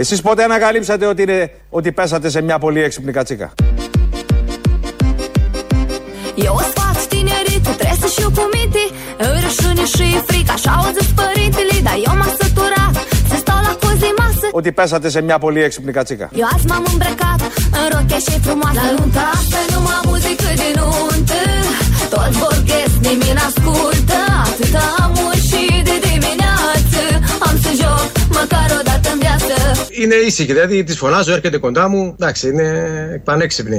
εσείς ποτέ ανακαλύψατε ότι πέσατε. Ότι πέσατε σε μια πολύ έξυπνη κατσίκα; Ότι πέσατε σε μια πολύ έξυπνη κατσίκα; Ότι πέσατε σε μια πολύ έξυπνη. Είναι ήσυχη, δηλαδή της φωνάζω, έρχεται κοντά μου. Εντάξει, είναι πανέξυπνη.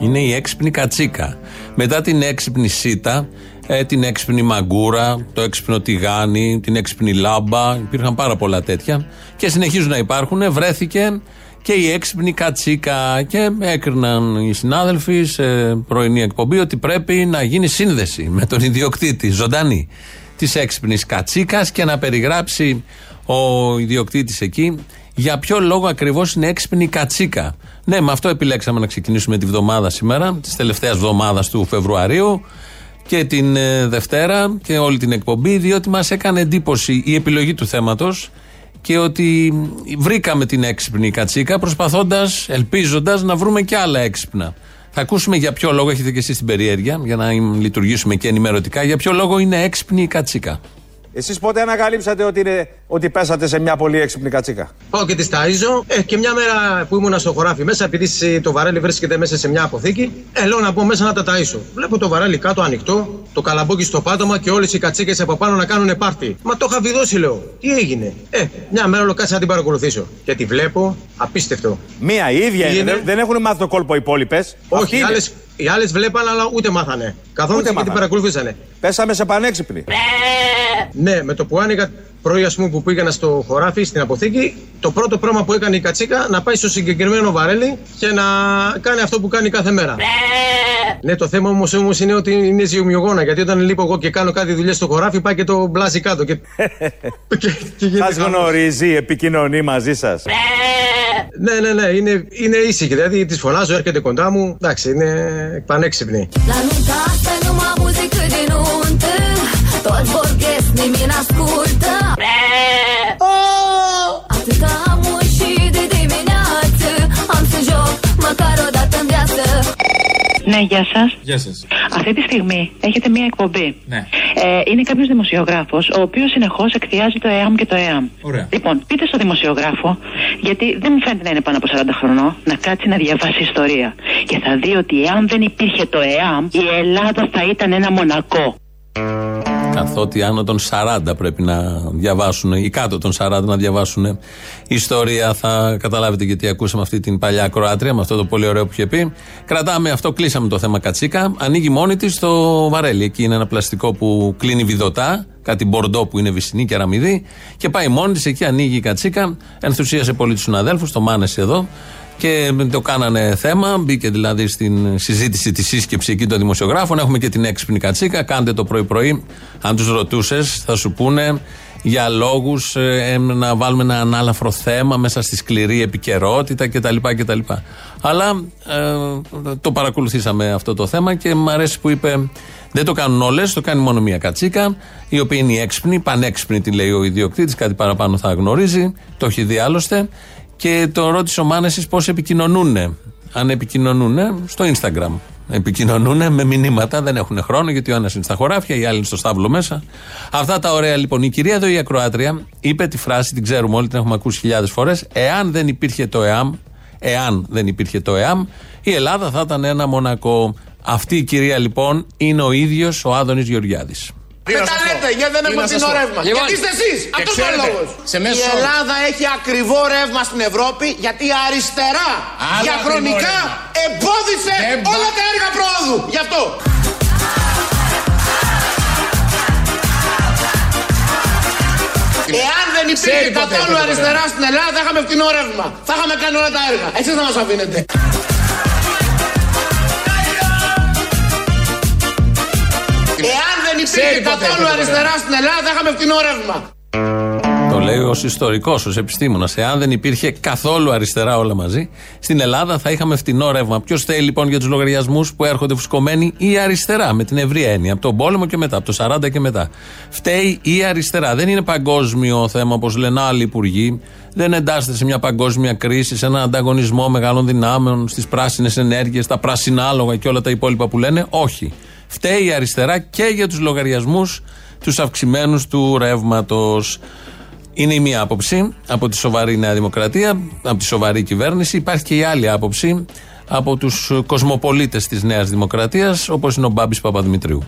Είναι η έξυπνη κατσίκα. Μετά την έξυπνη σίτα, ε, την έξυπνη μαγκούρα, το έξυπνο τηγάνι, την έξυπνη λάμπα, υπήρχαν πάρα πολλά τέτοια και συνεχίζουν να υπάρχουν. Βρέθηκε και η έξυπνη κατσίκα και έκριναν οι συνάδελφοι σε πρωινή εκπομπή ότι πρέπει να γίνει σύνδεση με τον ιδιοκτήτη ζωντανή της έξυπνης κατσίκας και να περιγράψει ο ιδιοκτήτης εκεί για ποιο λόγο ακριβώς είναι έξυπνη η κατσίκα; Ναι, με αυτό επιλέξαμε να ξεκινήσουμε τη βδομάδα σήμερα, της τελευταίας εβδομάδα του Φεβρουαρίου και την ε, Δευτέρα και όλη την εκπομπή, διότι μας έκανε εντύπωση η επιλογή του θέματος και ότι βρήκαμε την έξυπνη κατσίκα προσπαθώντας, ελπίζοντας να βρούμε και άλλα έξυπνα. Θα ακούσουμε για ποιο λόγο, έχετε και εσείς την περιέργεια, για να λειτουργήσουμε και ενημερωτικά, για ποιο λόγο είναι έξυπνη η κατσίκα. Εσείς πότε ανακαλύψατε ότι, είναι, ότι πέσατε σε μια πολύ έξυπνη κατσίκα. Πάω και τη ταΐζω. Ε, και μια μέρα που ήμουνα στο χωράφι μέσα, επειδή σ- το βαρέλι βρίσκεται μέσα σε μια αποθήκη, ε, λέω να μπω μέσα να τα ταΐσω. Βλέπω το βαρέλι κάτω ανοιχτό, το καλαμπόκι στο πάτωμα και όλες οι κατσίκες από πάνω να κάνουν πάρτι. Μα το είχα βιδώσει, λέω. Τι έγινε; Ε, μια μέρα λέω κάτσε να την παρακολουθήσω. Και τη βλέπω, απίστευτο. Μία η ίδια είναι. Είναι. Δεν, δεν έχουν μάθει το κόλπο οι υπόλοιπες; Όχι, οι άλλες, οι άλλες βλέπαν, αλλά ούτε μάθανε. Καθόλου Ούτε και την μάθανε. παρακολουθήσανε. Πέσαμε σε πανέξυπνη. Ναι, με το που άνοιγα πρωί, ας πούμε, που πήγαινα στο χωράφι, στην αποθήκη, το πρώτο πράγμα που έκανε η κατσίκα να πάει στο συγκεκριμένο βαρέλι και να κάνει αυτό που κάνει κάθε μέρα. ναι, το θέμα όμως όμως είναι ότι είναι ζυγομιογόνα. Γιατί όταν λείπω εγώ και κάνω κάτι δουλειά στο χωράφι, πάει και το μπλάζει κάτω. Και, και, και γίνεται Σας χαμός. γνωρίζει, επικοινωνεί μαζί σας. Ναι, ναι, ναι, είναι, είναι ήσυχη. Δηλαδή της φωνάζω, έρχεται κοντά μου. Εντάξει, είναι πανέξυπνη. La nunta asta nu m-am muzică de nuntă Toți vorbesc, nimeni n-ascultă Ναι, γεια σας. Γεια σας. Αυτή τη στιγμή έχετε μία εκπομπή. Ναι. Ε, είναι κάποιος δημοσιογράφος, ο οποίος συνεχώς εκθιάζει το ΕΑΜ και το ΕΑΜ. Ωραία. Λοιπόν, πείτε στο δημοσιογράφο, γιατί δεν μου φαίνεται να είναι πάνω από 40 χρονών, να κάτσει να διαβάσει ιστορία. Και θα δει ότι εάν δεν υπήρχε το ΕΑΜ, η Ελλάδα θα ήταν ένα μονακό. Καθότι άνω των 40 πρέπει να διαβάσουν ή κάτω των 40 να διαβάσουν ιστορία. Θα καταλάβετε γιατί ακούσαμε αυτή την παλιά Κροάτρια με αυτό το πολύ ωραίο που είχε πει. Κρατάμε αυτό, κλείσαμε το θέμα Κατσίκα. Ανοίγει μόνη της το βαρέλι. Εκεί είναι ένα πλαστικό που κλείνει βιδωτά, κάτι μπορντό που είναι βυσινή και αραμιδί. Και πάει μόνη της, εκεί ανοίγει η Κατσίκα. Ενθουσίασε πολύ τους συναδέλφους, το μάνεση εδώ. Και το κάνανε θέμα, μπήκε δηλαδή στην συζήτηση της σύσκεψης εκεί των δημοσιογράφων. Έχουμε και την έξυπνη κατσίκα. Κάντε το πρωί-πρωί. Αν τους ρωτούσες, θα σου πούνε για λόγους να βάλουμε ένα ανάλαφρο θέμα μέσα στη σκληρή επικαιρότητα κτλ. κτλ. Αλλά ε, το παρακολουθήσαμε αυτό το θέμα και μου αρέσει που είπε. Δεν το κάνουν όλες, το κάνει μόνο μία κατσίκα, η οποία είναι η έξυπνη, πανέξυπνη τη λέει ο ιδιοκτήτης, κάτι παραπάνω θα γνωρίζει, το έχει δει άλλωστε. Και το ρώτησε ο Μάνεσης πώς επικοινωνούν. Αν επικοινωνούν στο Instagram. Επικοινωνούν με μηνύματα, δεν έχουν χρόνο γιατί ο ένας είναι στα χωράφια, οι άλλοι είναι στο στάβλο μέσα. Αυτά τα ωραία λοιπόν. Η κυρία εδώ η Ακροάτρια είπε τη φράση, την ξέρουμε όλοι, την έχουμε ακούσει χιλιάδες φορές. Εάν δεν υπήρχε το ΕΑΜ, εάν δεν υπήρχε το ΕΑΜ, η Ελλάδα θα ήταν ένα μονακό. Αυτή η κυρία λοιπόν είναι ο ίδιος ο Άδωνης Γεωργιάδης. Δεν τα λέτε, γιατί δεν έχουμε φθηνό ρεύμα. Γιατί είστε εσείς. Αυτός είναι ο λόγο. Η Ελλάδα έχει ακριβό ρεύμα στην Ευρώπη γιατί η αριστερά διαχρονικά εμπόδισε όλα τα έργα πρόοδου. Γι' αυτό. Εάν δεν υπήρχε καθόλου αριστερά στην Ελλάδα, θα είχαμε φθηνό ρεύμα. Θα είχαμε κάνει όλα τα έργα. Εσείς θα μας αφήνετε. Υπήρχε καθόλου αριστερά στην Ελλάδα, θα είχαμε φθηνό ρεύμα. Το λέει ως ιστορικός, ως επιστήμονας. Εάν δεν υπήρχε καθόλου αριστερά όλα μαζί, στην Ελλάδα θα είχαμε φτηνό ρεύμα. Ποιος θέλει λοιπόν για τους λογαριασμούς που έρχονται φουσκωμένοι η αριστερά, με την ευρία έννοια, από τον πόλεμο και μετά, από το 40 και μετά. Φταίει η αριστερά. Δεν είναι παγκόσμιο θέμα όπως λένε άλλοι υπουργοί. Δεν εντάσσεται σε μια παγκόσμια κρίση, σε έναν ανταγωνισμό μεγάλων δυνάμεων, στις πράσινες ενέργειες, στα πράσινα άλογα και όλα τα υπόλοιπα που λένε. Όχι. Φταίει η αριστερά και για τους λογαριασμούς τους αυξημένους του ρεύματος. Είναι η μία άποψη από τη σοβαρή Νέα Δημοκρατία, από τη σοβαρή κυβέρνηση. Υπάρχει και η άλλη άποψη από τους κοσμοπολίτες της Νέας Δημοκρατίας, όπως είναι ο Μπάμπης Παπαδημητρίου.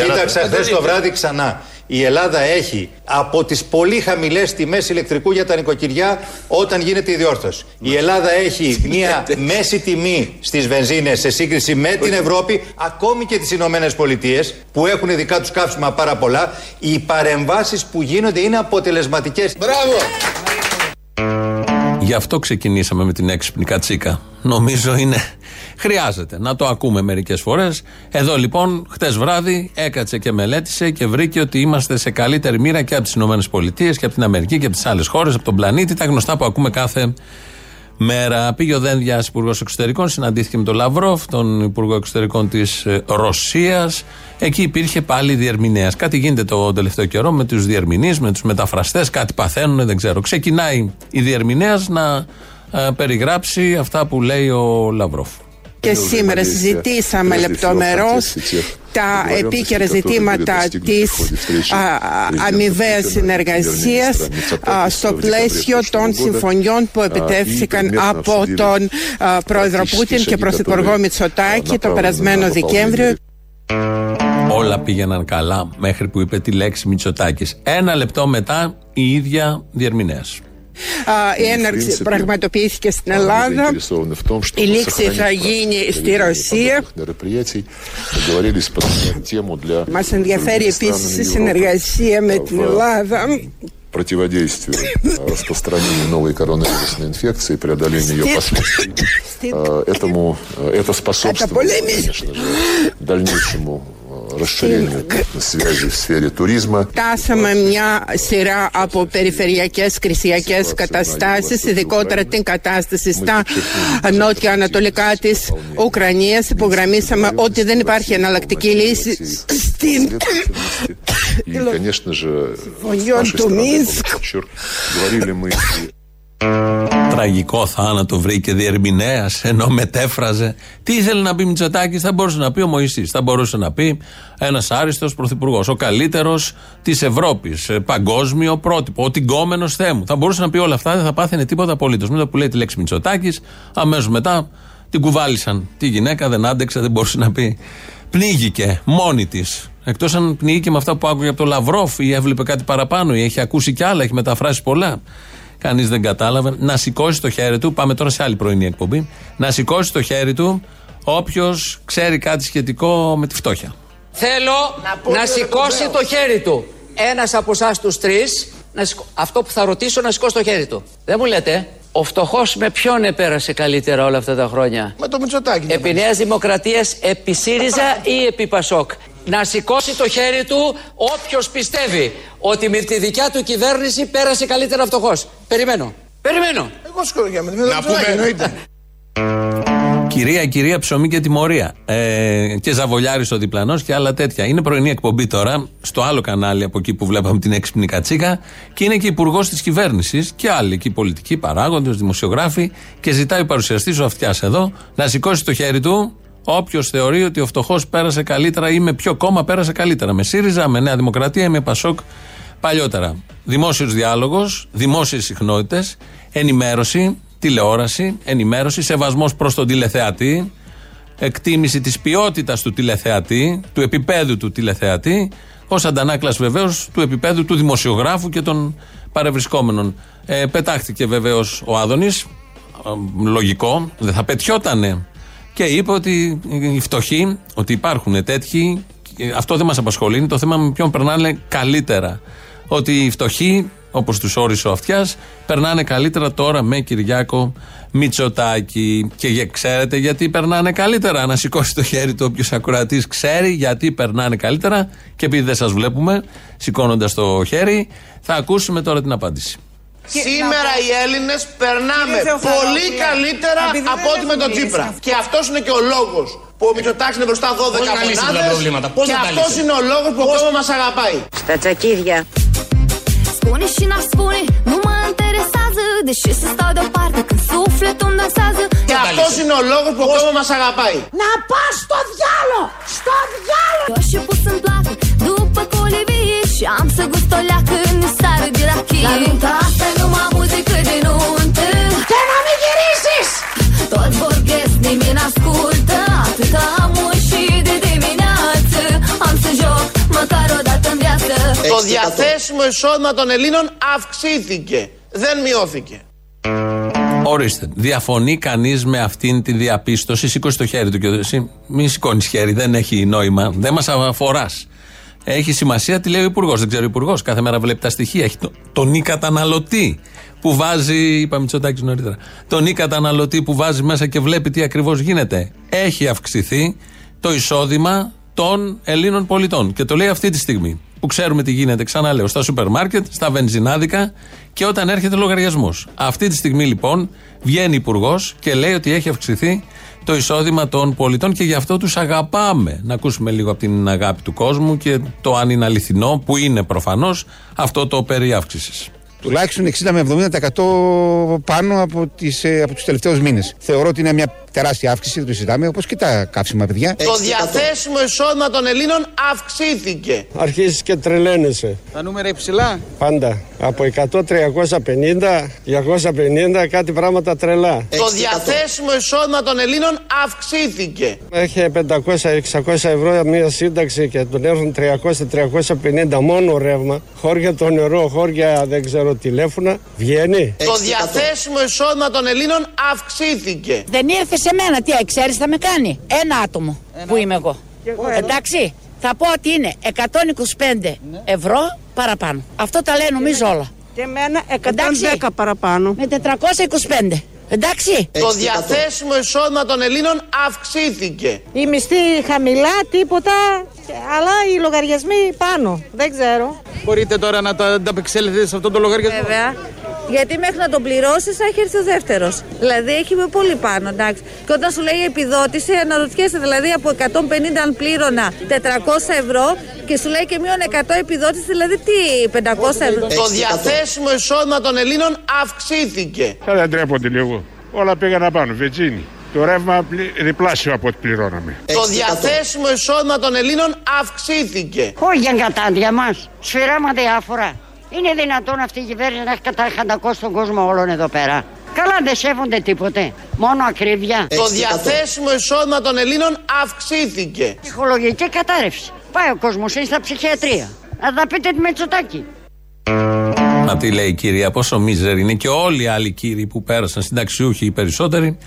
Κοίταξα χθες το βράδυ ξανά. Η Ελλάδα έχει από τις πολύ χαμηλές τιμές ηλεκτρικού για τα νοικοκυριά όταν γίνεται η διόρθωση. Η Ελλάδα έχει μια μέση τιμή στις βενζίνες σε σύγκριση με την Ευρώπη, ακόμη και τις Ηνωμένες Πολιτείες, που έχουν δικά τους καύσιμα πάρα πολλά. Οι παρεμβάσεις που γίνονται είναι αποτελεσματικές. Μπράβο! Γι' αυτό ξεκινήσαμε με την έξυπνη κατσίκα. Νομίζω είναι. Χρειάζεται να το ακούμε μερικές φορές. Εδώ λοιπόν, χτες βράδυ έκατσε και μελέτησε και βρήκε ότι είμαστε σε καλύτερη μοίρα και από τις ΗΠΑ και από την Αμερική και από τις άλλες χώρες, από τον πλανήτη. Τα γνωστά που ακούμε κάθε μέρα. Πήγε ο Δένδιας, Υπουργός Εξωτερικών, συναντήθηκε με τον Λαυρόφ, τον Υπουργό Εξωτερικών της Ρωσίας. Εκεί υπήρχε πάλι διερμηνέας. Κάτι γίνεται το τελευταίο καιρό με τους διερμηνείς, με τους μεταφραστές, κάτι παθαίνουν, δεν ξέρω. Ξεκινάει η διερμηνέας να ε, περιγράψει αυτά που λέει ο Λαυρόφ. Και σήμερα συζητήσαμε λεπτομερώς τα επίκαιρα ζητήματα της αμοιβαίας συνεργασίας στο πλαίσιο των συμφωνιών που επιτεύχθηκαν από τον πρόεδρο Πούτιν και πρωθυπουργό Μητσοτάκη το περασμένο Δεκέμβριο. Όλα πήγαιναν καλά μέχρι που είπε τη λέξη Μητσοτάκης. Ένα λεπτό μετά η ίδια διερμηνέας. Η έναρξη πραγματοποιήθηκε στην Ελλάδα. Η λήξη θα γίνει στη Ρωσία. Μας ενδιαφέρει επίσης η συνεργασία με την Ελλάδα противодействию распространению новой коронавирусной инфекции, преодолению ее последствий. Этому это способствует, конечно же, дальнейшему расширению связи в сфере туризма. Φτάσαμε μια σειρά από περιφερειακές κρισιακές καταστάσεις, ειδικότερα την κατάσταση στα νότια ανατολικά της Ουκρανίας. Υπογραμμίσαμε ότι δεν υπάρχει εναλλακτική λύση στην И, конечно же, Τραγικό θάνατο βρήκε διερμηνέας ενώ μετέφραζε. Τι ήθελε να πει Μητσοτάκης, θα μπορούσε να πει ο Μωησή. Θα μπορούσε να πει ένας άριστος πρωθυπουργός. Ο καλύτερος της Ευρώπης. Ε, παγκόσμιο πρότυπο. Ο τυγκόμενος θέμου. Θα μπορούσε να πει όλα αυτά, δεν θα πάθαινε τίποτα απολύτως. Μετά που λέει τη λέξη Μητσοτάκης, αμέσως μετά την κουβάλισαν. Τη γυναίκα δεν άντεξε, δεν μπορούσε να πει. Πνίγηκε μόνη της. Εκτός αν πνίγηκε με αυτά που άκουγε από τον Λαυρόφ ή έβλεπε κάτι παραπάνω ή έχει ακούσει κι άλλα, έχει μεταφράσει πολλά. Κανείς δεν κατάλαβε. Να σηκώσει το χέρι του. Πάμε τώρα σε άλλη πρωινή εκπομπή. Να σηκώσει το χέρι του όποιος ξέρει κάτι σχετικό με τη φτώχεια. Θέλω να, να σηκώσει το χέρι του. Ένας από εσάς τους τρεις, αυτό που θα ρωτήσω, να σηκώσει το χέρι του. Δεν μου λέτε. Ο φτωχός με ποιον επέρασε καλύτερα όλα αυτά τα χρόνια; Με το Μητσοτάκι. Επί Νέας Δημοκρατίας, επί ΣΥΡΙΖΑ ή επί ΠΑΣΟΚ να σηκώσει το χέρι του όποιος πιστεύει ότι με τη δικιά του κυβέρνηση πέρασε καλύτερα φτωχός. Περιμένω. Περιμένω. Εγώ σκοριά με Να πούμε. Κυρία, κυρία, ψωμί και τιμωρία. Ε, και Ζαβολιάρης ο διπλανός και άλλα τέτοια. Είναι πρωινή εκπομπή τώρα, στο άλλο κανάλι από εκεί που βλέπαμε την έξυπνη κατσίκα. Και είναι και υπουργός της κυβέρνησης και άλλοι εκεί πολιτικοί παράγοντες, δημοσιογράφοι. Και ζητάει ο παρουσιαστής ο Αυτιάς εδώ να σηκώσει το χέρι του Όποιος θεωρεί ότι ο φτωχός πέρασε καλύτερα ή με ποιο κόμμα πέρασε καλύτερα. Με ΣΥΡΙΖΑ, με Νέα Δημοκρατία ή με ΠΑΣΟΚ παλιότερα. Δημόσιος διάλογος, δημόσιες συχνότητες, ενημέρωση, τηλεόραση, ενημέρωση, σεβασμός προς τον τηλεθεατή, εκτίμηση της ποιότητας του τηλεθεατή, του επίπεδου του τηλεθεατή, ως αντανάκλας βεβαίως του επίπεδου του δημοσιογράφου και των παρευρισκόμενων. Ε, πετάχτηκε βεβαίως ο Άδωνης, λογικό, δεν θα πετιότανε και είπε ότι οι φτωχοί, ότι υπάρχουν τέτοιοι, αυτό δεν μας απασχολεί, είναι το θέμα με ποιον περνάνε καλύτερα. Ότι οι φτωχοί όπως τους όρισε ο Αυτιάς, περνάνε καλύτερα τώρα με Κυριάκο Μητσοτάκη. Και ξέρετε γιατί περνάνε καλύτερα; Να σηκώσει το χέρι του όποιος ακροατής ξέρει γιατί περνάνε καλύτερα. Και επειδή δεν σας βλέπουμε σηκώνοντας το χέρι, θα ακούσουμε τώρα την απάντηση. Σήμερα οι Έλληνες περνάμε πολύ καλύτερα από ό,τι με τον Τσίπρα. Και αυτός είναι και ο λόγος που ο Μητσοτάκης είναι μπροστά 12 μονάδες. Και αυτός είναι ο λόγος που ο κόσμος μας αγαπάει. Στα τσακίδια. Spune și n-aș spune, nu mă interesează Deși să stau deoparte când sufletul îmi dansează Και αυτό είναι ο λόγο που ο κόσμο μα αγαπάει. Να πα στο διάλο! Στο διάλο! Eu și pus în placă după colivie Și am să gust o leacă în sară de rachie La nunta asta e numai muzică de nuntă Διαθέσιμο εισόδημα των Ελλήνων αυξήθηκε. Δεν μειώθηκε. Ορίστε. Διαφωνεί κανείς με αυτήν τη διαπίστωση; Σήκωσε το χέρι του και εσύ μην σηκώνεις χέρι. Δεν έχει νόημα. Δεν μας αφοράς. Έχει σημασία τι λέει ο Υπουργός. Δεν ξέρω ο Υπουργός. Κάθε μέρα βλέπει τα στοιχεία. Έχει το, τον ή καταναλωτή που βάζει. Είπα Μητσοτάκης νωρίτερα. Τον ή καταναλωτή που βάζει μέσα και βλέπει τι ακριβώς γίνεται. Έχει αυξηθεί το εισόδημα των Ελλήνων πολιτών. Και το λέει αυτή τη στιγμή. Που ξέρουμε τι γίνεται, ξαναλέω, στα σούπερ μάρκετ, στα βενζινάδικα και όταν έρχεται λογαριασμός. Αυτή τη στιγμή λοιπόν βγαίνει υπουργός και λέει ότι έχει αυξηθεί το εισόδημα των πολιτών και γι' αυτό τους αγαπάμε. Να ακούσουμε λίγο από την αγάπη του κόσμου και το αν είναι αληθινό, που είναι προφανώς αυτό το περί αύξησης. Τουλάχιστον 60 με 70% πάνω από, τις, ε, από τους τελευταίους μήνες. Θεωρώ ότι είναι μια τεράστια αύξηση, δεν το συζητάμε, όπως και τα καύσιμα παιδιά. Το διαθέσιμο εισόδημα των Ελλήνων αυξήθηκε. Αρχίζεις και τρελαίνεσαι. Τα νούμερα υψηλά. Πάντα. Από 100, 350, 250, κάτι πράγματα τρελά. Το διαθέσιμο εισόδημα των Ελλήνων αυξήθηκε. Έχει 500-600 ευρώ μια σύνταξη και τον έρθουν 300-350 μόνο ρεύμα. Χώρια το νερό, χώρια δεν ξέρω τηλέφωνα. Βγαίνει. Το διαθέσιμο εισόδημα των Ελλήνων αυξήθηκε. Δεν ήρθε σε μένα, τι ξέρεις θα με κάνει. Ένα άτομο που είμαι εγώ. Εντάξει, θα πω ότι είναι 125 ευρώ παραπάνω. Αυτό τα λέει νομίζω όλα. Και εμένα 110 παραπάνω. Με 425. Εντάξει. Το διαθέσιμο εισόδημα των Ελλήνων αυξήθηκε. Η μισθή χαμηλά, τίποτα, αλλά οι λογαριασμοί πάνω. Δεν ξέρω. Μπορείτε τώρα να τα ανταπεξέλθετε σε αυτό το λογαριασμό. Βέβαια. Γιατί μέχρι να τον πληρώσεις θα έχει έρθει ο δεύτερος. Δηλαδή έχει με πολύ πάνω, εντάξει. Και όταν σου λέει επιδότηση, αναρωτιέσαι δηλαδή από 150 αν πλήρωνα 400 ευρώ και σου λέει και μείον 100 επιδότηση, δηλαδή τι 500 ευρώ. Το διαθέσιμο εισόδημα των Ελλήνων αυξήθηκε. Θα δεν τρέπονται λίγο. Όλα πήγαν απάνω. Βετζίνη. Το ρεύμα πλη- διπλάσιο από ό,τι πληρώναμε. Το διαθέσιμο εισόδημα των Ελλήνων αυξήθηκε. Όχι για εγκατάντια μας. Σφυράμα διάφορα. Είναι δυνατόν αυτή η κυβέρνηση να έχει καταχαντακώσει τον κόσμο όλων εδώ πέρα. Καλά δεν σέβονται τίποτε. Μόνο ακρίβεια. Το διαθέσιμο εισόδημα των Ελλήνων αυξήθηκε. Ψυχολογική κατάρρευση. Πάει ο κόσμος, είναι στα ψυχιατρία. Να τα πείτε τη Μετσοτάκη. Να τι λέει η κυρία, πόσο μίζερ είναι και όλοι οι άλλοι κύριοι που πέρασαν, συνταξιούχοι οι περισσότεροι,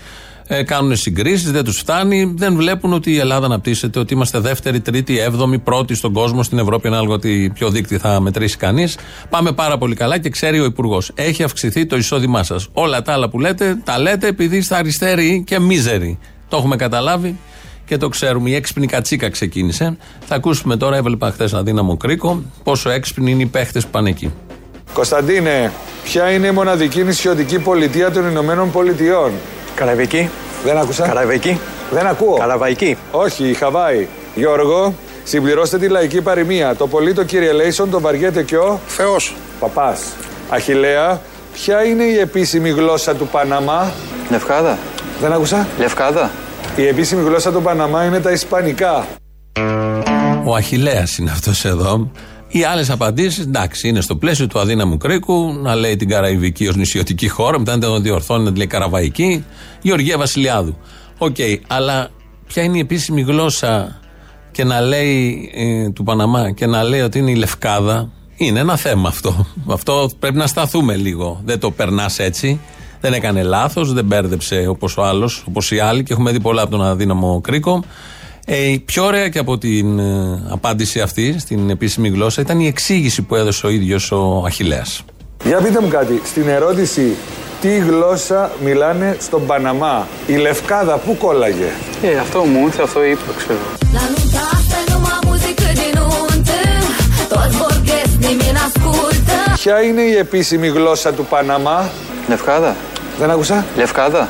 ε, κάνουν συγκρίσεις, δεν τους φτάνει, δεν βλέπουν ότι η Ελλάδα αναπτύσσεται, ότι είμαστε δεύτερη, τρίτη, έβδομη, πρώτη στον κόσμο, στην Ευρώπη, ανάλογα ότι ποιο δίκτυο θα μετρήσει κανείς. Πάμε πάρα πολύ καλά και ξέρει ο Υπουργός. Έχει αυξηθεί το εισόδημά σας. Όλα τα άλλα που λέτε, τα λέτε επειδή είστε αριστεροί και μίζεροι. Το έχουμε καταλάβει και το ξέρουμε. Η έξυπνη κατσίκα ξεκίνησε. Θα ακούσουμε τώρα, έβλεπα χθες ένα δύναμο κρίκο, πόσο έξυπνοι είναι οι παίχτες που πάνε εκεί. Κωνσταντίνε, ποια είναι η μοναδική νησιωτική πολιτεία των Ηνωμένων Πολιτειών; Καραϊβική. Δεν άκουσα. Καραϊβική. Δεν ακούω. Καραβαϊκή. Όχι, η Χαβάη. Γιώργο, συμπληρώστε τη λαϊκή παροιμία. Το πολύ το κύριε Λέισον το βαριέται και ο... Θεός. Παπάς. Αχιλέα, ποια είναι η επίσημη γλώσσα του Παναμά; Λευκάδα. Δεν άκουσα. Λευκάδα. Η επίσημη γλώσσα του Παναμά είναι τα Ισπανικά. Ο Αχιλλέας είναι αυτός εδώ. Οι άλλες απαντήσεις, εντάξει, είναι στο πλαίσιο του αδύναμου κρίκου, να λέει την Καραϊβική ως νησιωτική χώρα, μετά να τον διορθώνει να τη λέει Καραβαϊκή, Γεωργία Βασιλιάδου. Οκ, αλλά ποια είναι η επίσημη γλώσσα και να λέει ε, του Παναμά και να λέει ότι είναι η Λευκάδα, είναι ένα θέμα αυτό. Αυτό πρέπει να σταθούμε λίγο. Δεν το περνάς έτσι. Δεν έκανε λάθος, δεν μπέρδεψε όπως ο άλλος, όπως οι άλλοι και έχουμε δει πολλά από τον αδύναμο κρίκο. Ε, η πιο ωραία και από την ε, απάντηση αυτή στην επίσημη γλώσσα ήταν η εξήγηση που έδωσε ο ίδιος ο Αχηλέας. Για πείτε μου κάτι, στην ερώτηση τι γλώσσα μιλάνε στον Παναμά; Η Λευκάδα πού κόλλαγε; Ε, αυτό μου ήρθε, αυτό είπα, ξέρω. La nunta asta e numai muzică de nuntă Toți vorbesc, nimeni n-ascultă Ποια είναι η επίσημη γλώσσα του Παναμά; Λευκάδα. Δεν άκουσα. Λευκάδα.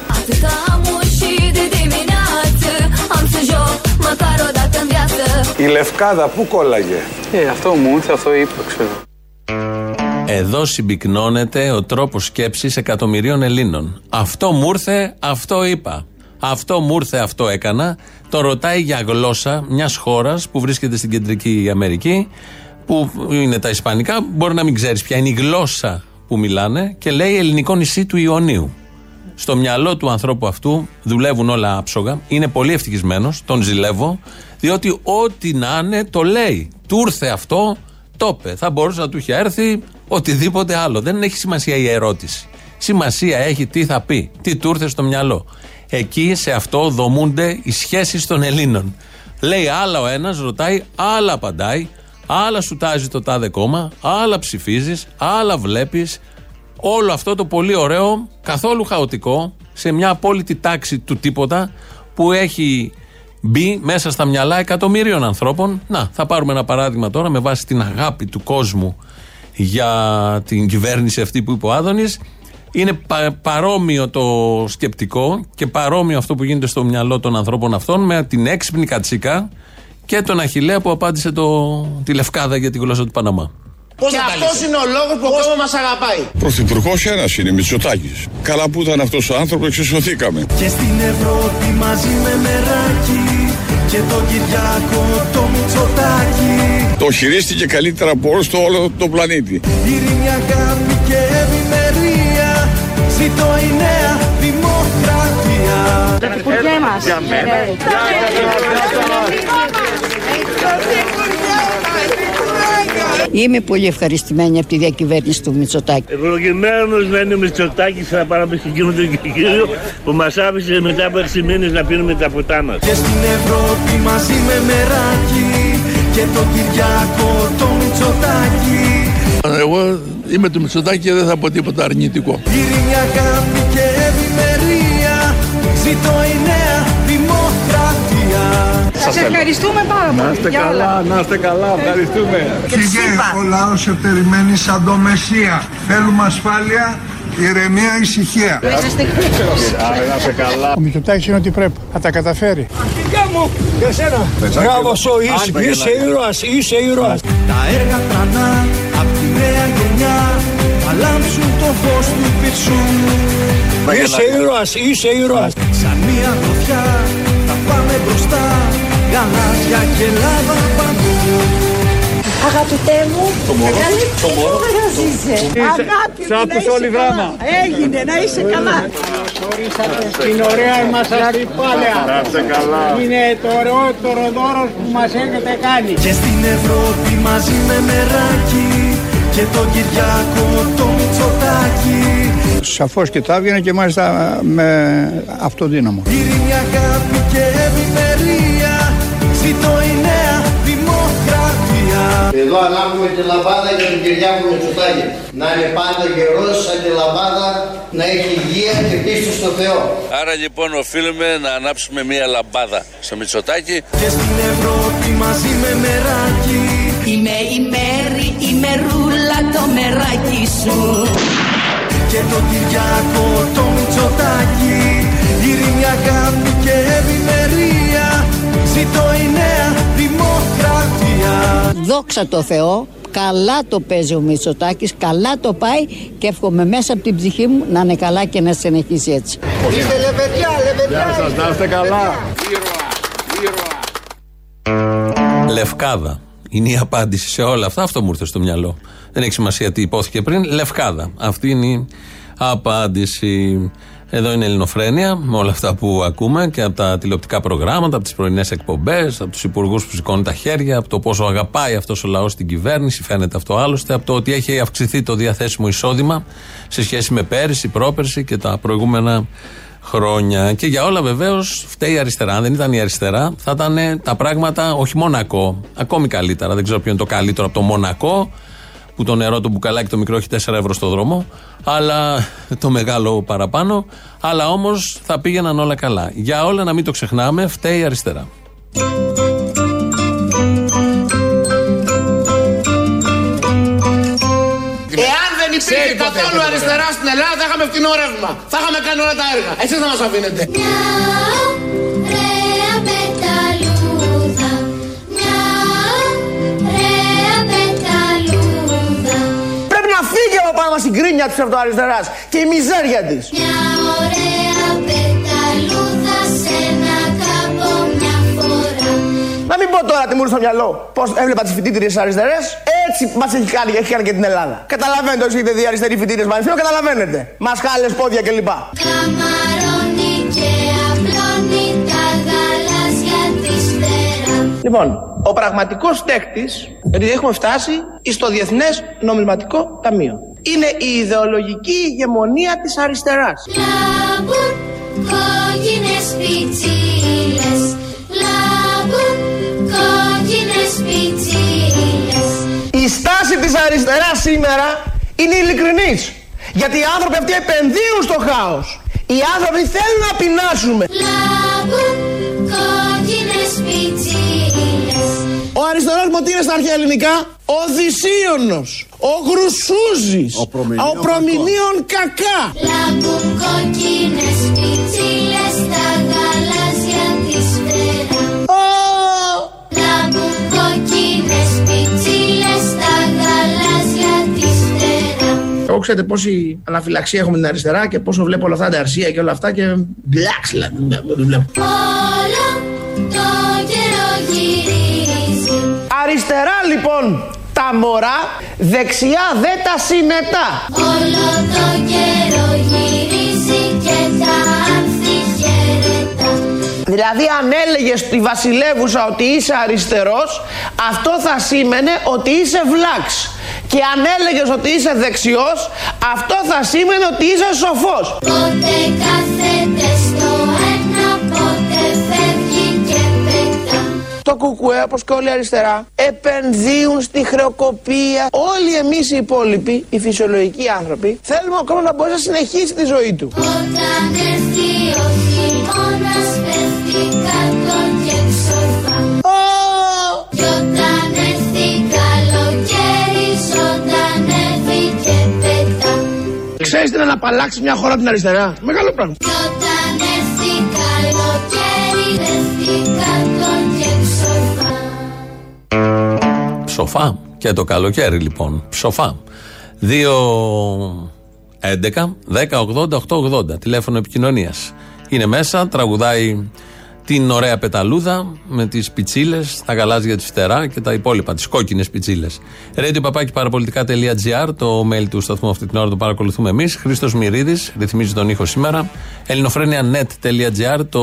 Atâta muși de dimineață Am să joc măcar o dată în viață Η Λευκάδα πού κόλλαγε; Ε, αυτό μου ήρθε, αυτό είπα, ξέρω. Εδώ συμπυκνώνεται ο τρόπος σκέψης εκατομμυρίων Ελλήνων. Αυτό μου ήρθε, αυτό είπα. Αυτό μου ήρθε, αυτό έκανα. Το ρωτάει για γλώσσα μιας χώρας που βρίσκεται στην κεντρική Αμερική, που είναι τα Ισπανικά. Μπορεί να μην ξέρεις ποια είναι η γλώσσα που μιλάνε και λέει ελληνικό νησί του Ιωνίου. Στο μυαλό του ανθρώπου αυτού δουλεύουν όλα άψογα. Είναι πολύ ευτυχισμένος, τον ζηλεύω, διότι ό,τι να είναι το λέει. Του ήρθε αυτό, το είπε. Θα μπορούσε να του είχε έρθει οτιδήποτε άλλο. Δεν έχει σημασία η ερώτηση. Σημασία έχει τι θα πει, τι του ήρθε στο μυαλό. Εκεί σε αυτό δομούνται οι σχέσεις των Ελλήνων. Λέει άλλα ο ένας, ρωτάει, άλλα απαντάει, άλλα σου τάζει το τάδε κόμμα, άλλα ψηφίζεις, άλλα βλέπεις. Όλο αυτό το πολύ ωραίο, καθόλου χαοτικό, σε μια απόλυτη τάξη του τίποτα που έχει μπει μέσα στα μυαλά εκατομμύριων ανθρώπων. Να, θα πάρουμε ένα παράδειγμα τώρα με βάση την αγάπη του κόσμου για την κυβέρνηση αυτή που είπε ο Άδωνης. Είναι πα- παρόμοιο το σκεπτικό και παρόμοιο αυτό που γίνεται στο μυαλό των ανθρώπων αυτών με την έξυπνη κατσίκα και τον Αχιλέα που απάντησε το, τη Λευκάδα για τη γλώσσα του Παναμά. Πώς και αυτός είναι ο λόγος που ο κόσμος μας αγαπάει. Πρωθυπουργό ένα είναι, Μητσοτάκη. Καλά που ήταν αυτό ο άνθρωπο, εξισωθήκαμε. Και στην Ευρώπη μαζί με μεράκι και τον Κυριάκο το Μητσοτάκι Το χειρίστηκε καλύτερα από όλου το όλο το πλανήτη. Ειρήνη, αγάπη και ευημερία Ζήτω η νέα δημοκρατία Το Υπουργέ μας. Για μένα. Είμαι πολύ ευχαριστημένη από τη διακυβέρνηση του Μητσοτάκη. Ευλογημένος να είναι ο Μητσοτάκης θα πάμε στον κύριο τον κύριο που μας άφησε μετά από 6 μήνες να πίνουμε τα ποτά μας. Και στην Ευρώπη μαζί με μεράκι και τον Κυριάκο το Μητσοτάκι Εγώ είμαι του Μητσοτάκη και δεν θα πω τίποτα αρνητικό. Ειρήνη, αγάπη και ευημερία Ζήτω η νέα δημοκρατία Σας ευχαριστούμε πάρα πολύ. Να είστε για όλα. καλά, να είστε καλά, ευχαριστούμε. Φύγε, ο λαός σε περιμένει σαν το Μεσσία. Θέλουμε ασφάλεια, ηρεμία, ησυχία. Να είσαστε Να είστε καλά. Ο Μητσοτάκης είναι ότι πρέπει. Θα τα καταφέρει. Αρχικά μου, για σένα Μπράβο σου, είσαι, είσαι ήρωας, είσαι ήρωας Τα έργα τρανά απ' τη νέα γενιά Θα λάμψουν το φως του πυρσού Είσαι ήρωας, είσαι ήρωας Σαν μία γροθιά θα πάμε μπροστά Γαλάζια και λάβα παντού Αγαπητέ μου, Το μωρό, καλή το μωρό, ζήσε. το- Είσαι- Αγάπη σ' μου, άκουσα να όλη είσαι δράμα. καλά. Έγινε, να είσαι καλά. Την ωραία μας αστυπάλαια. Να είστε καλά. Είναι το ωραιότερο δώρος που μας έχετε κάνει. Και στην Ευρώπη μαζί με μεράκι Και τον Κυριάκο το Μητσοτάκι Σαφώς και τα έβγαινε και μάλιστα με αυτοδύναμο. Ειρήνη, αγάπη και ευημερία Ζήτω η νέα δημοκρατία Εδώ ανάβουμε τη λαμπάδα για τον Κυριάκο Μητσοτάκη. Να είναι πάντα γερός σαν τη λαμπάδα, να έχει υγεία και πίστη στο Θεό. Άρα λοιπόν οφείλουμε να ανάψουμε μία λαμπάδα στο Μητσοτάκι. Και στην Ευρώπη μαζί με μεράκι Είμαι η Μέρη, η Μερούλα, το μεράκι σου Και τον Κυριάκο το Μητσοτάκι Ειρήνη, αγάπη Δόξα τω Θεώ, καλά το παίζει ο Μητσοτάκης, καλά το πάει και εύχομαι μέσα από την ψυχή μου να είναι καλά και να συνεχίσει έτσι. Είστε λεβεδιά, λεβεδιά Γεια σας, να είστε καλά. Λευκάδα. Είναι η απάντηση σε όλα αυτά. Αυτό μου ήρθε στο μυαλό. Δεν έχει σημασία τι υπόθηκε πριν. Λευκάδα. Αυτή είναι η απάντηση. Εδώ είναι η Ελληνοφρένεια, με όλα αυτά που ακούμε και από τα τηλεοπτικά προγράμματα, από τις πρωινές εκπομπές, από τους υπουργούς που σηκώνουν τα χέρια, από το πόσο αγαπάει αυτός ο λαός την κυβέρνηση, φαίνεται αυτό άλλωστε, από το ότι έχει αυξηθεί το διαθέσιμο εισόδημα σε σχέση με πέρυσι, πρόπερσι και τα προηγούμενα χρόνια. Και για όλα βεβαίως φταίει η αριστερά. Αν δεν ήταν η αριστερά, θα ήταν τα πράγματα όχι Μονακό, ακόμη καλύτερα. Δεν ξέρω ποιο είναι το καλύτερο από το Μονακό, που το νερό, το μπουκαλάκι το μικρό έχει 4 ευρώ στο δρόμο, αλλά το μεγάλο παραπάνω. Αλλά όμως θα πήγαιναν όλα καλά. Για όλα να μην το ξεχνάμε, φταίει η αριστερά. Εάν δεν υπήρχε καθόλου αριστερά στην Ελλάδα, θα είχαμε φτηνό ρεύμα. Θα είχαμε κάνει όλα τα έργα. Εσείς θα μας αφήνετε. Μας η γκρίνια της αυτοαριστεράς και η μιζέρια της. μια ωραία πεταλούδα σε ένα κάμπο μια φορά. Να μην πω τώρα τι μου ήρθε στο μυαλό. Πώς έβλεπα τις φοιτήτριες αριστερές. Έτσι μας έχει κάνει, έχει κάνει και την Ελλάδα. Καταλαβαίνετε όσοι έχετε δει αριστεροί φοιτήτρε πανεπιστήμιο, καταλαβαίνετε. Μασχάλε, πόδια κλπ. Καμαρώνει και απλώνει τα γαλάζια της πέρα. Λοιπόν, ο πραγματικός τέκτη, γιατί έχουμε φτάσει στο Διεθνές Νομισματικό Ταμείο. Είναι η ιδεολογική ηγεμονία της αριστεράς. Λάμπουν κόκκινες πιτσίλες Λάμπουν κόκκινες πιτσίλες Η στάση της αριστεράς σήμερα είναι ειλικρινής. Γιατί οι άνθρωποι αυτοί επενδύουν στο χάος. Οι άνθρωποι θέλουν να πεινάσουμε. Λάμπουν κόκκινες πιτσίλες Ο αριστερός μου τι είναι στα αρχαία ελληνικά; Ο Δυσίωνος, ο Γρουσούζης, ο, Προμηνίων κακά. Λάμπουν κόκκινες πιτσίλες στα γαλάζια της πέρα Λάμπουν κόκκινες πιτσίλες στα γαλάζια της πέρα Εγώ ξέρετε πόση αναφυλαξία έχουμε την αριστερά και πόσο βλέπω όλα αυτά τα αρσία και όλα αυτά και μπλάξ δηλαδή, δεν βλέπω. Αριστερά λοιπόν τα μωρά, δεξιά δε τα συνετά. Όλο το καιρό γυρίζει και τα άνθη χαιρετά Δηλαδή αν έλεγες στη βασιλεύουσα ότι είσαι αριστερός, αυτό θα σήμαινε ότι είσαι βλάξ. Και αν έλεγες ότι είσαι δεξιός, αυτό θα σήμαινε ότι είσαι σοφός. Πότε κάθεται στο Το κουκουέ, όπως και όλοι αριστερά, επενδύουν στη χρεοκοπία. Όλοι εμείς οι υπόλοιποι, οι φυσιολογικοί άνθρωποι, θέλουμε ακόμα να μπορεί να συνεχίσει τη ζωή του. Όταν έρθει ο χειμώνας πέφτει κάτω και ψοφά Κι όταν έρθει καλοκαίρι ζωντανεύει και πετά Ξέρεις τι είναι να απαλλάξεις μια χώρα από την αριστερά; Μεγάλο πράγμα. Κι όταν έρθει καλοκαίρι πέφτει κάτω Ψοφά. Και το καλοκαίρι λοιπόν. Ψοφά. 2 11 10 80 880. Τηλέφωνο επικοινωνίας. Είναι μέσα, τραγουδάει την ωραία πεταλούδα με τις πιτσίλες, τα γαλάζια της φτερά και τα υπόλοιπα, τις κόκκινες πιτσίλες. Radio παπάκι παραπολιτικά.gr, το mail του σταθμού αυτή την ώρα το παρακολουθούμε εμείς. Χρήστος Μυρίδης, ρυθμίζει τον ήχο σήμερα. ελληνοφρένια.net.gr, το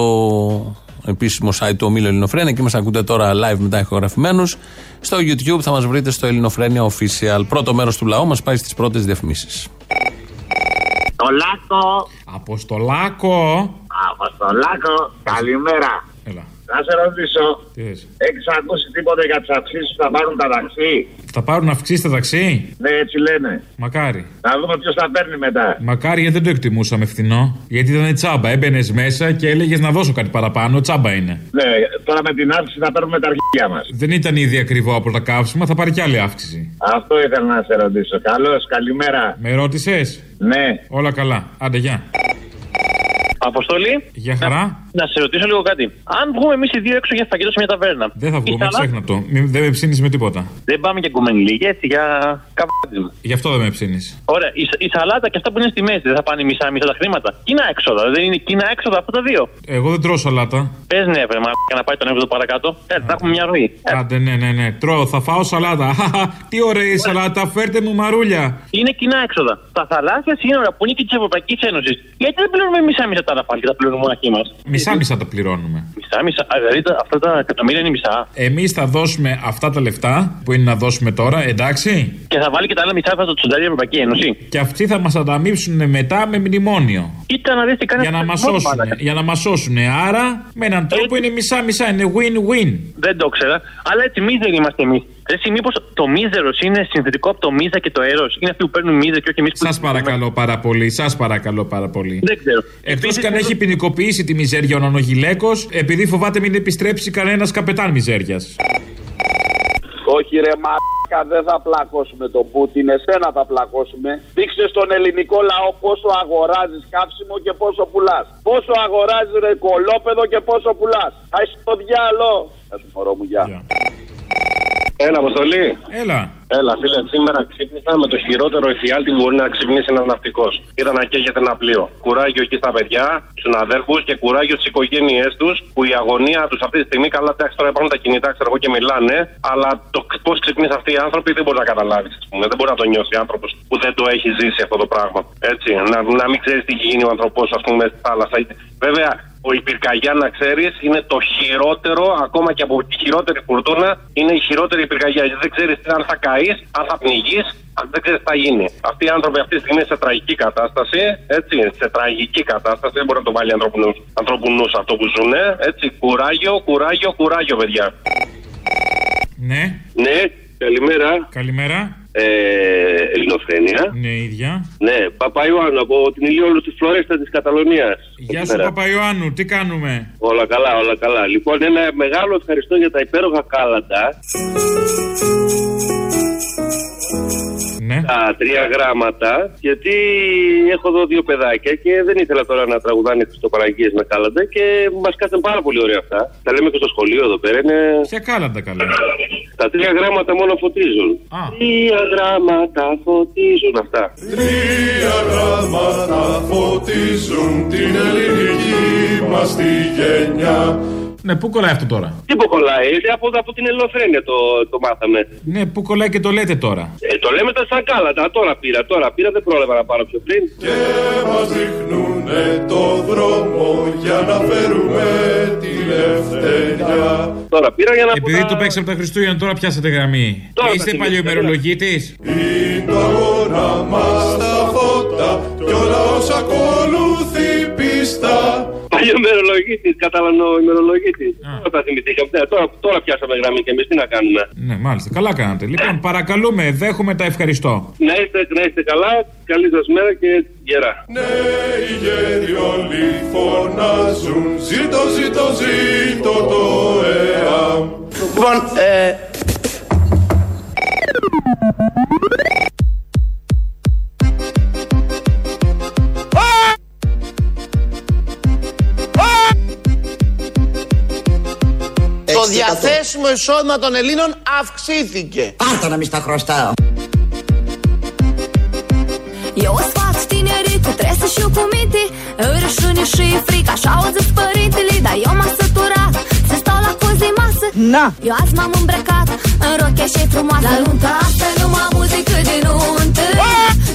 επίσημο site του ομίλου Ελληνοφρένια. Εκεί μας ακούτε τώρα live μετά ηχογραφημένους. Στο YouTube θα μας βρείτε στο Ελληνοφρένια Official. Πρώτο μέρος του λαού μας πάει στις πρώτες διαφημίσεις. Το Λάκο. Αποστολάκο. Αποστολάκο. Καλημέρα. Έλα. Να σε ρωτήσω. Τι θες; Έχεις ακούσει τίποτε για τις αυξήσεις που θα πάρουν τα ταξί; Θα πάρουν αυξήσεις τα ταξί; Ναι, έτσι λένε. Μακάρι. Να δούμε ποιος θα παίρνει μετά. Μακάρι γιατί δεν το εκτιμούσαμε φθηνό. Γιατί ήταν τσάμπα. Έμπαινες μέσα και έλεγες να δώσω κάτι παραπάνω. Τσάμπα είναι. Ναι, τώρα με την αύξηση θα παίρνουμε τα αρχεία μας. Δεν ήταν ήδη ακριβό από τα καύσιμα, θα πάρει κι άλλη αύξηση. Αυτό ήθελα να σε ρωτήσω. Καλώς, καλημέρα. Με ρώτησες; Ναι. Όλα καλά. Άντε, γεια. Αποστολή. Για χαρά. Να σε ρωτήσω λίγο κάτι. Αν βγούμε εμείς οι δύο έξω για φαγητό σε μια ταβέρνα. Δεν θα βγούμε, η σαλά- ξέχνα το. Μην- Δεν με ψήνεις με τίποτα. Δεν πάμε για κουμενιλίγια έτσι για καβάτισμα. Γι' αυτό δεν με ψήνεις. Ωραία, η, η σαλάτα και αυτά που είναι στη μέση δεν θα πάνε μισά-μισά τα χρήματα. Κοινά έξοδα, δεν είναι κοινά έξοδα αυτά τα δύο. Εγώ δεν τρώω σαλάτα. Πες ναι, βρε μα να πάει τον έβδομο παρακάτω. Ε, θα έχουμε μια ροή. Ε, Άντε, ναι, ναι, ναι. Τρώω, θα φάω σαλάτα. Χαχα, Τι ωραία η σαλάτα, φέρτε μου μαρούλια. είναι κοινά έξοδα. Τα θαλάσσια σύνορα που είναι και της Ευρωπαϊκής Ένωσης. Γιατί δεν πληρώνουμε μισά-μισά τα άλλα πάλι και τα πληρώνουμε μοναχοί μας; Μισά-μισά τα πληρώνουμε. Μισά-μισά, α, δηλαδή τα- αυτά τα εκατομμύρια είναι μισά. Εμείς θα δώσουμε αυτά τα λεφτά που είναι να δώσουμε τώρα, εντάξει; Και θα βάλει και τα άλλα μισά θα το τσουντάρει η Ευρωπαϊκή Ένωση. Και αυτοί θα μας ανταμείψουν μετά με μνημόνιο. Κοίτα να δεις τι κάνει Για να αυτό μας το μόνο, σώσουν. μαλάκα. Για να μας σώσουν. Άρα με έναν τρόπο είναι μισά-μισά. Είναι win-win. Δεν το ξέρα. Αλλά έτσι εμεί δεν είμαστε εμείς. Εσύ, μήπως το μίζερος είναι συνθετικό από το μίζα και το έρος; Είναι αυτοί που παίρνουν μίζα και όχι εμείς που. Σας παρακαλώ πάρα πολύ, σας παρακαλώ πάρα πολύ. Δεν ξέρω. Εκτός και αν έχει ποινικοποιήσει τη μιζέρια ο νονογυλαίκο, επειδή φοβάται μην επιστρέψει κανένας καπετάν μιζέριας. Όχι ρε μαλάκα, δεν θα πλακώσουμε τον Πούτιν, εσένα θα πλακώσουμε. Δείξε στον ελληνικό λαό πόσο αγοράζεις κάψιμο και πόσο πουλάς. Πόσο αγοράζεις ρε κολόπεδο και πόσο πουλάς. Θα είσαι το διάλο. Θα σου μωρό μου, γεια. Έλα, Αποστολή. Έλα. Έλα, φίλε, σήμερα ξύπνησα με το χειρότερο εφιάλτη που μπορεί να ξυπνήσει ένας ναυτικός. Είδα να καίγεται ένα πλοίο. Κουράγιο εκεί στα παιδιά, στους αδέρφους και κουράγιο στις οικογένειές τους που η αγωνία τους αυτή τη στιγμή, καλά, εντάξει τώρα υπάρχουν τα κινητά, ξέρω εγώ και μιλάνε, αλλά το πώς ξυπνήσει αυτοί οι άνθρωποι δεν μπορεί να καταλάβεις. Δεν μπορεί να το νιώσει άνθρωπος που δεν το έχει ζήσει αυτό το πράγμα. Έτσι, να, να μην ξέρεις τι έχει γίνει ο ανθρωπό, ας πούμε, στη θάλασσα. Βέβαια, ο η πυρκαγιά, να ξέρεις, είναι το χειρότερο, ακόμα και από τη χειρότερη φουρτούνα, είναι η χειρότερη πυρκαγιά. Γιατί δεν ξέρεις αν θα καείς, αν θα πνιγείς, αν δεν ξέρεις τι θα γίνει. Αυτοί οι άνθρωποι αυτή τη στιγμή είναι σε τραγική κατάσταση, έτσι, σε τραγική κατάσταση. Δεν μπορεί να το βάλει ανθρώπου νου αυτό που ζουν, έτσι. Κουράγιο, κουράγιο, κουράγιο, παιδιά. Ναι. Ναι, καλημέρα. Καλημέρα. Ε, Ελληνοφρένεια. Ναι, ίδια. Ναι, Παπαϊωάννου από την Ηλιόλου της Φλωρέστα της Καταλωνίας. Γεια σου, Παπαϊωάννου, τι κάνουμε; Όλα καλά, όλα καλά. Λοιπόν, ένα μεγάλο ευχαριστώ για τα υπέροχα κάλαντα. Τα τρία γράμματα, γιατί έχω εδώ δύο παιδάκια και δεν ήθελα τώρα να τραγουδάνε Χριστοπαραγγείε με κάλαντα και μας κάθαν πάρα πολύ ωραία αυτά. Τα λέμε και στο σχολείο εδώ πέρα. Είναι... Ποια κάλαντα καλά. Τα τρία γράμματα μόνο φωτίζουν. Τρία γράμματα φωτίζουν αυτά. Τρία γράμματα φωτίζουν την ελληνική μας τη γενιά. Ναι, πού κολλάει αυτό τώρα; Τι που κολλάει, είναι από, από την Ελληνοφρένεια το, το μάθαμε. Ναι, πού κολλάει και το λέτε τώρα. Ε, το λέμε τα σαν κάλαντα. Τώρα πήρα, τώρα πήρα, δεν πρόλαβα να πάρω πιο πριν. Και μας δείχνουνε το δρόμο για να φέρουμε τη ελευθερία. Τώρα πήρα για να Επειδή το παίξαμε τα Χριστούγεννα, τώρα πιάσατε γραμμή. Τώρα Είστε θα παλιωμερολογήτη. Είναι το αγώνα μας τα φώτα κι όλα όσα ακολουθεί πίστα. Παλιό ημερολογίτης, καταλαβαίνω ημερολογίτης. Τώρα τα θυμηθήκαμε. Ναι, τώρα, τώρα πιάσαμε γραμμή και εμείς τι να κάνουμε. Ναι, μάλιστα. Καλά κάνατε. Λοιπόν, παρακαλούμε, δέχομαι τα ευχαριστώ. Να είστε, να είστε καλά, καλή σας μέρα και γερά. Ναι, οι γέροι όλοι φωνάζουν Ζήτω, ζήτω, ζήτω το ΕΑΜ Λοιπόν, ε, στα χρωστάω. Eu sfat tineritul, trebuie să știu cu minte Râșâni și frică, așa au zis părintele Dar eu m-am săturat să stau la cozi de masă Na. Eu azi m-am îmbrăcat în rochea și frumoasă La nunta asta nu m-am muzică de nuntă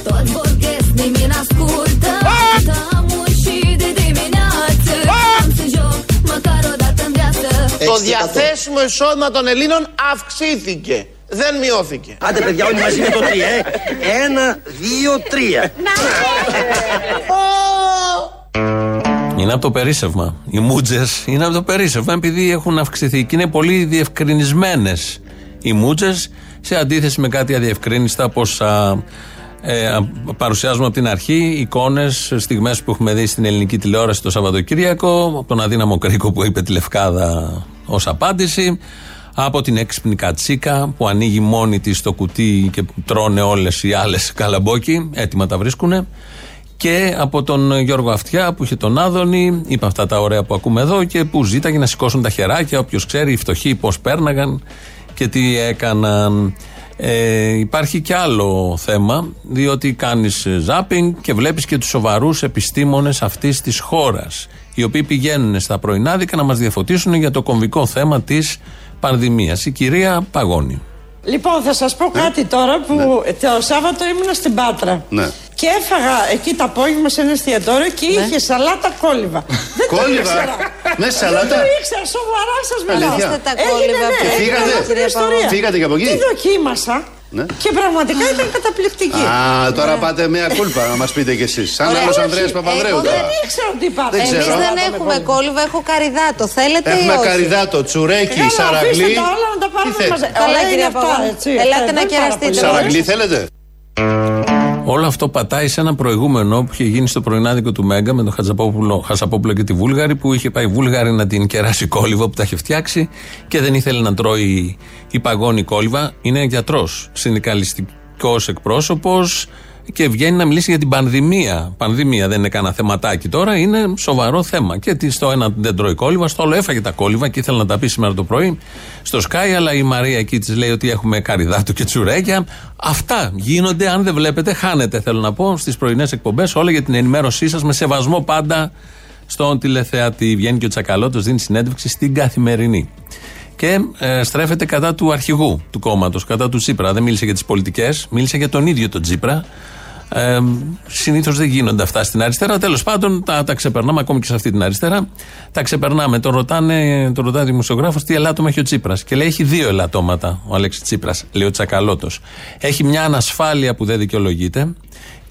Toți vorbesc, nimeni n-ascultă διαθέσιμο εισόδημα των Ελλήνων αυξήθηκε. Δεν μειώθηκε. Άντε, παιδιά, όλοι μαζί με το τρία, ε; Ένα, δύο, τρία. Είναι από το περίσσευμα. Οι μούτζες είναι από το περίσσευμα επειδή έχουν αυξηθεί και είναι πολύ διευκρινισμένες οι μούτζες σε αντίθεση με κάτι αδιευκρίνιστα όπω ε, παρουσιάζουμε από την αρχή εικόνες, στιγμές που έχουμε δει στην ελληνική τηλεόραση το Σαββατοκύριακο, από τον αδύναμο κρίκο που είπε τη Λευκάδα ως απάντηση, από την έξυπνη κατσίκα που ανοίγει μόνη της το κουτί και τρώνε όλες οι άλλες καλαμπόκι, έτοιμα τα βρίσκουνε. Και από τον Γιώργο Αυτιά που είχε τον Άδωνη, είπε αυτά τα ωραία που ακούμε εδώ και που ζήταγε να σηκώσουν τα χεράκια. Όποιος ξέρει, οι φτωχοί πώς πέρναγαν και τι έκαναν. Ε, υπάρχει και άλλο θέμα, διότι κάνεις ζάπινγκ και βλέπεις και τους σοβαρούς επιστήμονες αυτής της χώρας, οι οποίοι πηγαίνουν στα πρωινάδικα να μας διαφωτίσουν για το κομβικό θέμα της πανδημίας. Η κυρία Παγώνη. Λοιπόν, θα σας πω κάτι τώρα που το Σάββατο ήμουν στην Πάτρα. Ναι. Και έφαγα εκεί το απόγευμα σε ένα εστιατόριο και είχε σαλάτα κόλυβα. Δεν το Κόλυβα. ήξερα. Ναι, σαλάτα. Δεν το ήξερα, σοβαρά σας μιλάω. Αλήθεια. Έγινε, Τα κόλυβα ναι, που έγινε φύγατε; ολόκληρη Κυρία ιστορία. Παπαδόπουλο. Φύγατε και από εκεί; Τι δοκίμασα Ναι. και πραγματικά ήταν καταπληκτική. Α, τώρα πάτε μια κούλπα να μας πείτε κι εσείς. Σαν Ωραία. άλλος Όχι, Ανδρέας Παπανδρέου εγώ τώρα. Δεν ήξερα ότι υπάρχει. Δεν ξέρω. Εμείς δεν έχουμε κόλυβα, έχω καριδάτο. Θέλετε ή Έχουμε όχι; καριδάτο, τσουρέκι, Καλά, σαραγλί. αφήστε τα όλα να τα πάρουμε Τι θέλετε; μαζί. Καλά, Ωραία είναι κυρία αυτά, Παπαδόπουλο. έτσι. Ελάτε Ε, να δεν κεραστείτε. πάρα πολύ. Σαραγλί θέλετε; Όλο αυτό πατάει σε ένα προηγούμενο που είχε γίνει στο πρωινάδικο του Μέγκα με τον Χατζαπόπουλο, Χασαπόπουλο και τη Βούλγαρη που είχε πάει η Βούλγαρη να την κεράσει κόλυβα που τα είχε φτιάξει και δεν ήθελε να τρώει η παγόνη κόλυβα. Είναι γιατρός, συνδικαλιστικός εκπρόσωπος και βγαίνει να μιλήσει για την πανδημία. Πανδημία δεν είναι κανένα θεματάκι τώρα, είναι σοβαρό θέμα. Και τι στο ένα δεν τρώει κόλυβα, στο άλλο έφαγε τα κόλυβα και ήθελε να τα πει σήμερα το πρωί στο Sky, αλλά η Μαρία εκεί της λέει ότι έχουμε καριδάτο και τσουρέκια. Αυτά γίνονται, αν δεν βλέπετε, χάνετε, θέλω να πω, στις πρωινές εκπομπές, όλα για την ενημέρωσή σας, με σεβασμό πάντα στον τηλεθεατή. Βγαίνει και ο Τσακαλώτος, δίνει συνέντευξη στην καθημερινή. Και ε, στρέφεται κατά του αρχηγού του κόμματος, κατά του Τσίπρα. Δεν μίλησε για τις πολιτικές, μίλησε για τον ίδιο τον Τσίπρα. Ε, Συνήθως δεν γίνονται αυτά στην αριστερά. Τέλος πάντων, τα, τα ξεπερνάμε ακόμη και σε αυτή την αριστερά. Τα ξεπερνάμε. Τον ρωτάνε, τον ρωτάει δημοσιογράφος τι ελάττωμα έχει ο Τσίπρας; Και λέει: Έχει δύο ελαττώματα ο Αλέξη Τσίπρας, λέει ο Τσακαλώτος. Έχει μια ανασφάλεια που δεν δικαιολογείται.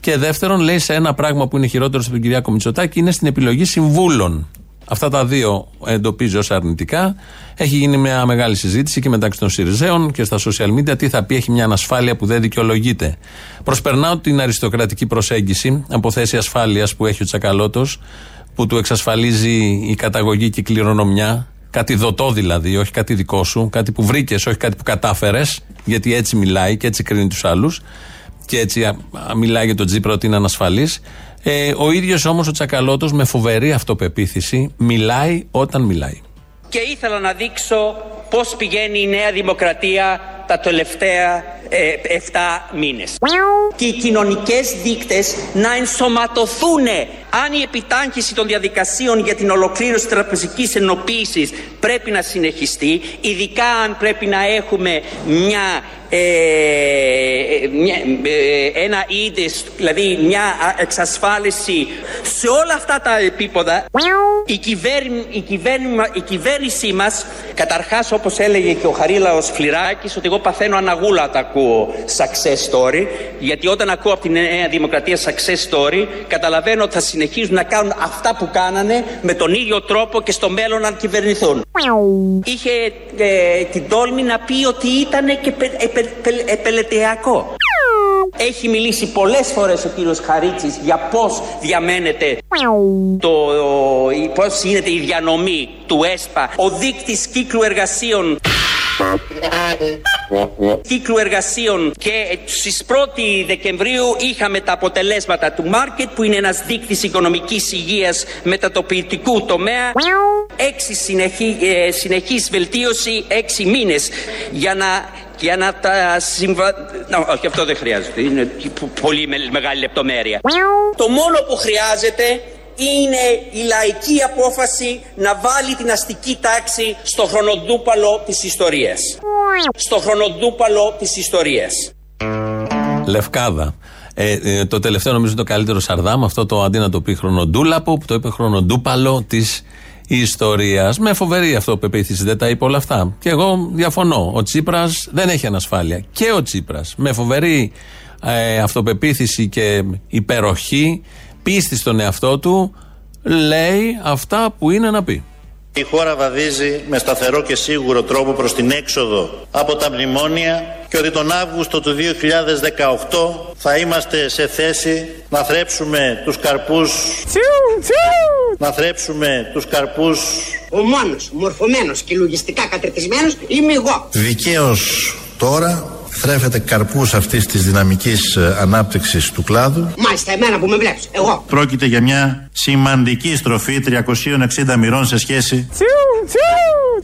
Και δεύτερον, λέει σε ένα πράγμα που είναι χειρότερο από τον Κυριάκο Μητσοτάκη, είναι στην επιλογή συμβούλων. Αυτά τα δύο εντοπίζει ως αρνητικά. Έχει γίνει μια μεγάλη συζήτηση και μεταξύ των Σιριζέων και στα social media τι θα πει έχει μια ανασφάλεια που δεν δικαιολογείται. Προσπερνάω την αριστοκρατική προσέγγιση από θέση ασφάλειας που έχει ο Τσακαλώτος, που του εξασφαλίζει η καταγωγή και η κληρονομιά. Κάτι δοτό δηλαδή, όχι κάτι δικό σου, κάτι που βρήκες, όχι κάτι που κατάφερες, γιατί έτσι μιλάει και έτσι κρίνει τους άλλους. Και έτσι α, α, μιλάει για τον Τζίπρα ότι είναι ανασφαλής. Ε, ο ίδιος όμως ο Τσακαλώτος με φοβερή αυτοπεποίθηση μιλάει όταν μιλάει. Και ήθελα να δείξω πώς πηγαίνει η Νέα Δημοκρατία τα τελευταία ε, 7 μήνες. Και οι κοινωνικές δείκτες να ενσωματωθούν αν η επιτάχυνση των διαδικασίων για την ολοκλήρωση της τραπεζικής ενοποίησης πρέπει να συνεχιστεί, ειδικά αν πρέπει να έχουμε μια, ε, μια ε, ένα είδες, δηλαδή μια εξασφάλιση σε όλα αυτά τα επίπεδα η, κυβέρνη, η, κυβέρνη, η κυβέρνησή μας καταρχάς όπως έλεγε και ο Χαρίλαος Φλιράκης ότι εγώ παθαίνω αναγούλα όταν ακούω success story γιατί όταν ακούω από την Νέα Δημοκρατία success story καταλαβαίνω ότι θα συνεχίζουν να κάνουν αυτά που κάνανε με τον ίδιο τρόπο και στο μέλλον να κυβερνηθούν. Είχε ε, την τόλμη να πει ότι ήταν και πε, επε, πε- επελετειακό. Έχει μιλήσει πολλές φορές ο κύριος Χαρίτσης για πώς διαμένεται το, η- πώς γίνεται η διανομή του ΕΣΠΑ, ο δείκτης κύκλου εργασίων κύκλου εργασίων και στις 1 Δεκεμβρίου είχαμε τα αποτελέσματα του Μάρκετ που είναι ένας δείκτης οικονομικής υγείας μετατοπιτικού τομέα έξι συνεχή, ε, συνεχής βελτίωση έξι μήνες για να για να τα συμβα... Να, όχι, αυτό δεν χρειάζεται. Είναι π- πολύ με- μεγάλη λεπτομέρεια. Το μόνο που χρειάζεται είναι η λαϊκή απόφαση να βάλει την αστική τάξη στο χρονοτούπαλο της ιστορίας. Στο χρονοτούπαλο της ιστορίας. Λευκάδα. Ε, ε, το τελευταίο νομίζω είναι το καλύτερο Σαρδάμ, αυτό το αντί να το πει χρονοτούλαπο, που το είπε χρονοτούπαλο της ιστορίας. Με φοβερή αυτοπεποίθηση δεν τα είπε όλα αυτά. Και εγώ διαφωνώ. Ο Τσίπρας δεν έχει ανασφάλεια. Και ο Τσίπρας με φοβερή ε, αυτοπεποίθηση και υπεροχή, πίστη στον εαυτό του, λέει αυτά που είναι να πει. Η χώρα βαδίζει με σταθερό και σίγουρο τρόπο προς την έξοδο από τα μνημόνια και ότι τον Αύγουστο του 2018 θα είμαστε σε θέση να θρέψουμε τους καρπούς να θρέψουμε τους καρπούς Ο μόνος μορφωμένος και λογιστικά κατρετισμένος είμαι εγώ. Δικαίως τώρα θρέφεται καρπούς αυτής της δυναμικής ε, ανάπτυξης του κλάδου Μάλιστα, εμένα που με βλέπεις, εγώ. Πρόκειται για μια σημαντική στροφή 360 μοιρών σε σχέση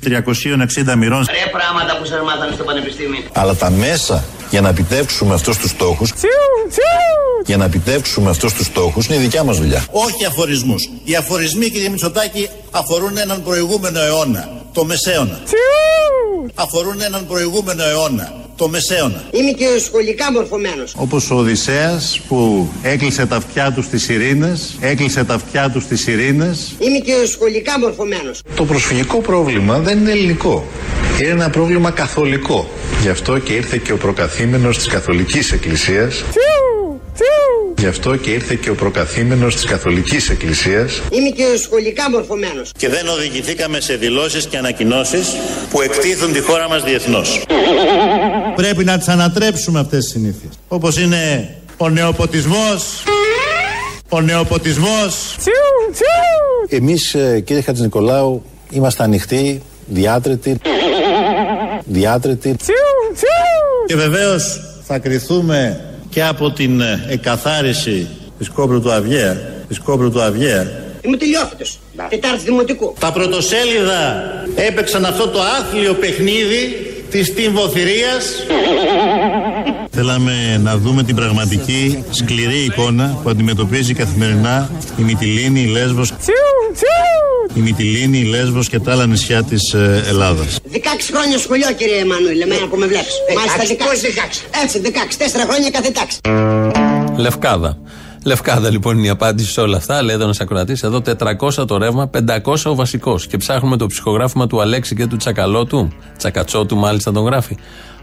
360 μοιρών Ρε πράγματα που σας μάθανε στο πανεπιστήμιο. Αλλά τα μέσα για να επιτεύξουμε αυτούς τους στόχους για να επιτεύξουμε αυτούς τους στόχους είναι η δικιά μας δουλειά. Όχι αφορισμούς. Οι αφορισμοί κύριε Μητσοτάκη αφορούν έναν προηγούμενο αιώνα. Το μεσαίωνα. Αφορούν έναν προηγούμενο αιώνα. το μεσαίωνα. Είμαι και σχολικά μορφωμένος. Όπως ο Οδυσσέας που έκλεισε τα αυτιά του στις ειρήνες, έκλεισε τα αυτιά του στις ειρήνες. Είμαι και σχολικά μορφωμένος. Το προσφυγικό πρόβλημα δεν είναι ελληνικό. Είναι ένα πρόβλημα καθολικό. Γι' αυτό και ήρθε και ο προκαθήμενος της Καθολικής Εκκλησίας. Γι' αυτό και ήρθε και ο προκαθήμενος της Καθολικής Εκκλησίας. Είμαι και σχολικά μορφωμένος. Και δεν οδηγηθήκαμε σε δηλώσεις και ανακοινώσεις που εκτίθουν τη χώρα μας διεθνώς. Πρέπει να τις ανατρέψουμε αυτές τις συνήθειες. Όπως είναι ο νεοποτισμός, ο νεοποτισμός. Εμείς ε, κύριε Χατζηνικολάου είμαστε ανοιχτοί, διάτρετοι, διάτρετοι. Και βεβαίως θα κριθούμε και από την ε, εκαθάριση της Κόμπρου του Αυγαία, της Κόμπρου του Αυγαία. Είμαι τελειόφυτος. Τετάρτη δημοτικού. Τα πρωτοσέλιδα έπαιξαν αυτό το άθλιο παιχνίδι της τυμβοθυρίας. Θέλαμε να δούμε την πραγματική σκληρή εικόνα που αντιμετωπίζει καθημερινά η Μυτιλίνη, η Λέσβος, η Μυτιλίνη, η Λέσβος και τα άλλα νησιά της ε, Ελλάδας. 16 χρόνια σχολείο κύριε Εμμανουήλ, εμένα που με βλέπεις. Μάλιστα 16. Έτσι 16. 4 χρόνια κάθε τάξη. Λευκάδα. Λευκάδα λοιπόν είναι η απάντηση σε όλα αυτά. Λέει εδώ ένας ακροατής, εδώ 400 το ρεύμα, 500 ο βασικός. Και ψάχνουμε το ψυχογράφημα του Αλέξη και του Τσακαλώτου. Τσακατσότου μάλιστα τον γράφει.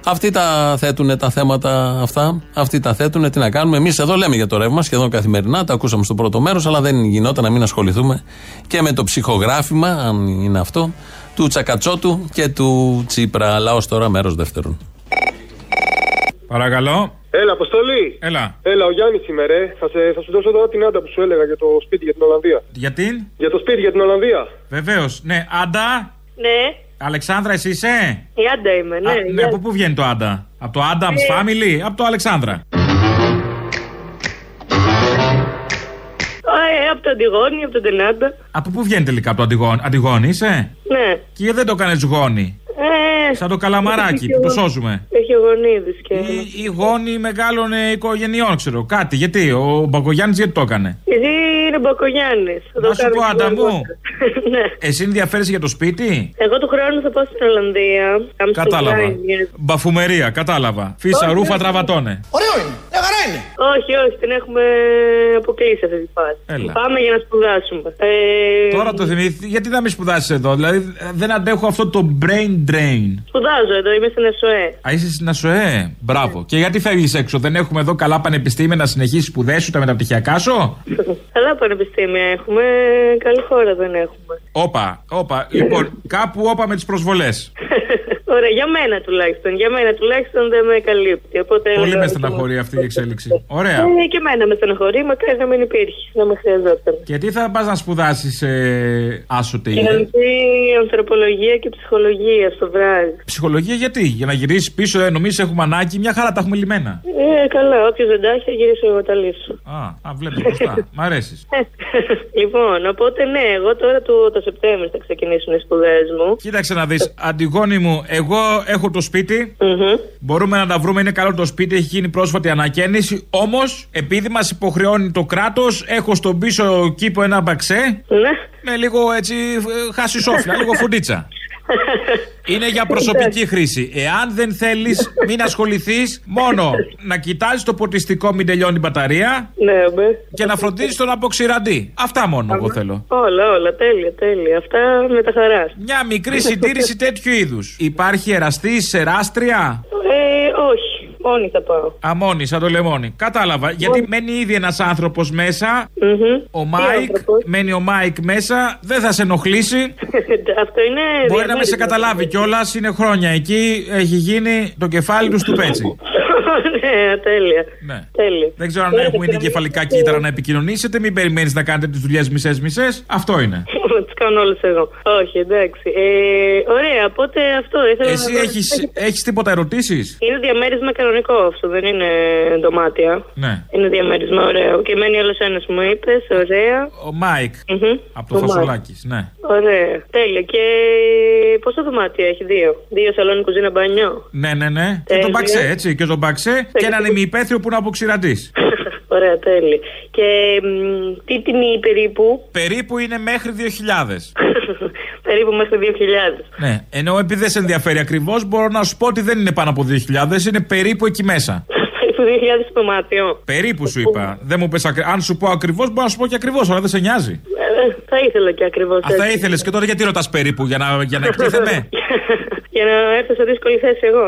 Αυτοί τα θέτουν τα θέματα αυτά. Αυτοί τα θέτουν. Τι να κάνουμε. Εμείς εδώ λέμε για το ρεύμα σχεδόν καθημερινά. Τα ακούσαμε στο πρώτο μέρος, αλλά δεν γινόταν να μην ασχοληθούμε και με το ψυχογράφημα, αν είναι αυτό, του Τσακατσότου και του Τσίπρα. Αλλά ω τώρα μέρος δεύτερον. Παρακαλώ. Έλα, Αποστολή. Έλα. Έλα, ο Γιάννης είμαι, ρε. Θα, σε, θα σου δώσω τώρα την άντα που σου έλεγα για το σπίτι για την Ολλανδία. Γιατί; Για το σπίτι για την Ολλανδία. Βεβαίως. Ναι, Άντα. Ναι, Αλεξάνδρα, εσύ είσαι; η Άντα είμαι, ναι. Α, ναι, γεια από πού βγαίνει το Άντα; Από το Adams Ε. Family, από το Αλεξάνδρα; Α, ε, από το Αντιγόνη, από τον Τενάντα. Από πού βγαίνει τελικά από το Αντιγόνη; Αντιγόνη είσαι; Ναι. Και γιατί δεν το έκανε γόνη; Ε, Σαν το καλαμαράκι που το σώζουμε. Έχει γονίδι και. Ή γόνοι μεγάλων ε, οικογενειών, ξέρω. Κάτι. Γιατί; Ο Μπακογιάννης γιατί το έκανε; Γιατί είναι Μπακογιάννης. Να σου πω, Άντα μου. ναι. Εσύ ενδιαφέρεσαι για το σπίτι; Εγώ του χρόνου θα πάω στην Ολλανδία. Amsterdam Κατάλαβα. είναι. Μπαφουμερία, κατάλαβα. Φίσα, Όχι, ρούφα, όχι. τραβατώνε. Ωραίο είναι. Μια χαρά είναι. Όχι, όχι, την έχουμε αποκλείσει αυτή τη φάση. Έλα. Πάμε για να σπουδάσουμε. Ε, Τώρα το θυμήθη, γιατί να μην σπουδάσεις εδώ; Δηλαδή ε, δεν αντέχω αυτό το brain drain. Σπουδάζω εδώ, είμαι στην ΕΣΟΕ. Α, είσαι στην ΑΣΟΕ. Μπράβο. Και γιατί φεύγεις έξω, δεν έχουμε εδώ καλά πανεπιστήμια να συνεχίσεις σπουδές σου, τα μεταπτυχιακά σου; Καλά πανεπιστήμια έχουμε, καλή χώρα δεν έχουμε. Όπα, όπα. Λοιπόν, κάπου όπα με τις προσβολές. Ωραία, για μένα τουλάχιστον. Για μένα τουλάχιστον δεν με καλύπτει. Οπότε Πολύ έλεγα με ότι- στεναχωρεί αυτή η εξέλιξη. Ωραία. Ε, και εμένα με στεναχωρεί, μακάρι να μην υπήρχε, να με χρειαζόταν. Και τι θα πας να σπουδάσεις ε, άσοτε είναι. Κοινωνική ανθρωπολογία και ψυχολογία στο βράδυ. Ψυχολογία γιατί, για να γυρίσεις πίσω, ε, νομίζεις έχουμε ανάγκη, μια χαρά τα έχουμε λιμένα. Ε, καλά, όποιος δεν τα έχει, θα γυρίσω εγώ τα λύσω. Α, α βλέπεις μπροστά. Μ' αρέσεις. λοιπόν, οπότε ναι, εγώ τώρα το, το Σεπτέμβριο θα ξεκινήσουν οι σπουδές μου. Κοίταξε να δεις, Αντιγόνη μου, εγώ έχω το σπίτι. Μπορούμε να τα βρούμε, είναι καλό το σπίτι, έχει γίνει πρόσφατη ανακαίνιση. Όμως, επειδή μας υποχρεώνει το κράτος, έχω στον πίσω κήπο ένα μπαξέ. Ναι. Με λίγο έτσι ε, χασισόφλα, λίγο φουντίτσα. Είναι για προσωπική χρήση. Εάν δεν θέλεις, μην ασχοληθείς. Μόνο να κοιτάζεις το ποτιστικό, μην τελειώνει η μπαταρία. Ναι, με. Και να φροντίζεις τον αποξηραντή. Αυτά μόνο εγώ θέλω. Όλα, όλα, τέλεια, τέλεια. Αυτά μετά χαράς. Μια μικρή συντήρηση τέτοιου είδους. Υπάρχει εραστή, εράστρια. Ε, όχι. Μόνη θα πάω. Α, μόνη, σαν το λεμόνι. Κατάλαβα. Γιατί μένει ήδη ένας άνθρωπος μέσα. Ο Μάικ. Μένει ο Μάικ μέσα. Δεν θα σε ενοχλήσει. Αυτό είναι. Μπορεί να με σε καταλάβει κιόλας. Είναι χρόνια εκεί. Έχει γίνει το κεφάλι του του πέτσι. ναι, τέλεια. Ναι. τέλεια. Δεν ξέρω αν έχουμε ήδη κεφαλικά κύτταρα να επικοινωνήσετε. Μην περιμένεις να κάνετε τις δουλειές μισέ-μισέ. Αυτό είναι. Τις κάνω όλες εγώ. Όχι, εντάξει. Ε, ωραία, οπότε αυτό ήθελα Εσύ να. έχεις, έχεις τίποτα ερωτήσεις; Είναι διαμέρισμα κανονικό αυτό, δεν είναι δωμάτια. Ναι. Είναι διαμέρισμα ωραίο. Και μένει άλλος ένας, μου είπες, ωραία. Ο Μάικ Μμμ. από το Ο Μάικ. Φασουλάκη. Ναι. Ωραία. Τέλεια. Και πόσα δωμάτια έχει, δύο; Δύο σαλόνι, κουζίνα, μπανιό. Ναι, ναι, ναι. Και Τέλεια. τον μπαξέ, έτσι. Και τον μπαξέ και έναν ημιυπαίθριο που να αποξηραντή. Ωραία, τέλει. Και μ, τι τιμή περίπου; Περίπου είναι μέχρι 2.000. περίπου μέχρι 2.000. ναι, ενώ επειδή δεν σε ενδιαφέρει ακριβώς, μπορώ να σου πω ότι δεν είναι πάνω από 2.000, είναι περίπου εκεί μέσα. Περίπου 2.000 το μάτιο. Περίπου σου είπα. Δεν μου πες ακρι... Αν σου πω ακριβώς, μπορώ να σου πω και ακριβώς, αλλά δεν σε νοιάζει. Ε, θα ήθελα και ακριβώς. Α, θα ήθελες και τώρα γιατί ρωτάς περίπου, για να, για να εκτίθεμαι. Για να έρθω σε δύσκολη θέση εγώ.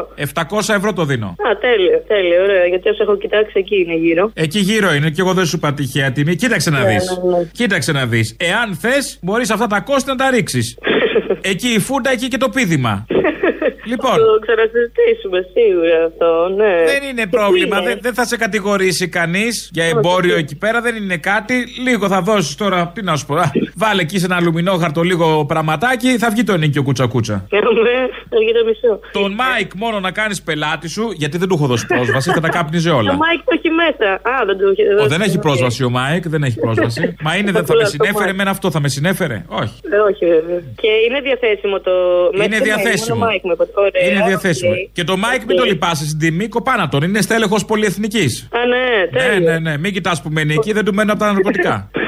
700 ευρώ το δίνω. Α, τέλειο, τέλειο, ωραία. Γιατί όσο έχω κοιτάξει εκεί είναι γύρω. Εκεί γύρω είναι και εγώ δεν σου είπα τυχαία τιμή. Κοίταξε να Ναι, δεις. ναι, ναι. Κοίταξε να δεις. Εάν θες, μπορείς αυτά τα κόστη να τα ρίξεις. εκεί η φούντα, εκεί και το πίδημα. λοιπόν. Θα το ξανασυζητήσουμε σίγουρα αυτό, ναι. Δεν είναι Και πρόβλημα. τι είναι; Δεν, δεν θα σε κατηγορήσει κανείς για εμπόριο εκεί πέρα. Δεν είναι κάτι. Λίγο θα δώσεις τώρα. Τι να σου πω. α, Βάλε εκεί σε ένα αλουμινόχαρτο λίγο πραγματάκι. Θα βγει το ενίκιο κούτσα κούτσα. Κάνουμε, θα βγει το μισό. Τον Μάικ μόνο να κάνεις πελάτη σου, γιατί δεν του έχω δώσει πρόσβαση, θα τα κάπνιζε Το όλα. Μάικ το έχει μέσα. Α, δεν το έχει. Ο, δεν έχει πρόσβαση ο Μάικ, δεν έχει πρόσβαση. Μα είναι, δεν θα με Απλά το συνέφερε Mike. με αυτό, θα με συνέφερε; Όχι. Ε, όχι, βέβαια. Και είναι διαθέσιμο το. Είναι μέχρι το mail, διαθέσιμο. Μόνο Mike μου είπατε. Ωραία, Είναι διαθέσιμο. οκ. Και το Μάικ μην το λυπάσαι στην τιμή, κοπάνα τον. Είναι στέλεχος πολυεθνικής. Α, ναι, Ναι, τέλειος. ναι, ναι. Μην κοιτάς που μένει εκεί, δεν του μένουν από τα ναρκωτικά.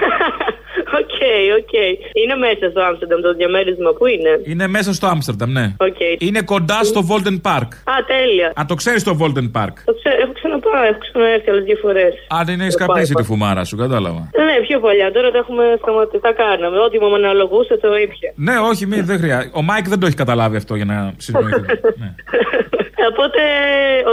OK, OK. Είναι μέσα στο Άμστερνταμ το διαμέρισμα. Πού είναι; Είναι μέσα στο Άμστερνταμ, ναι. Οκ. Είναι κοντά στο Vondelpark. Α, τέλεια. Α, το ξέρεις το Vondelpark; Το ξέρω, έχω ξαναπάει, έχω ξαναέρθει άλλες δύο φορές. Αν δεν έχεις καπνίσει τη φουμάρα σου, κατάλαβα. Ναι, πιο παλιά. Τώρα τα έχουμε σταματήσει. Τα κάναμε. Ό,τι μου αναλογούσε το ήπια. Ναι, όχι, μη, δεν χρειάζεται. Ο Μάικ δεν το έχει καταλάβει αυτό για να συνεννοηθούμε. Οπότε,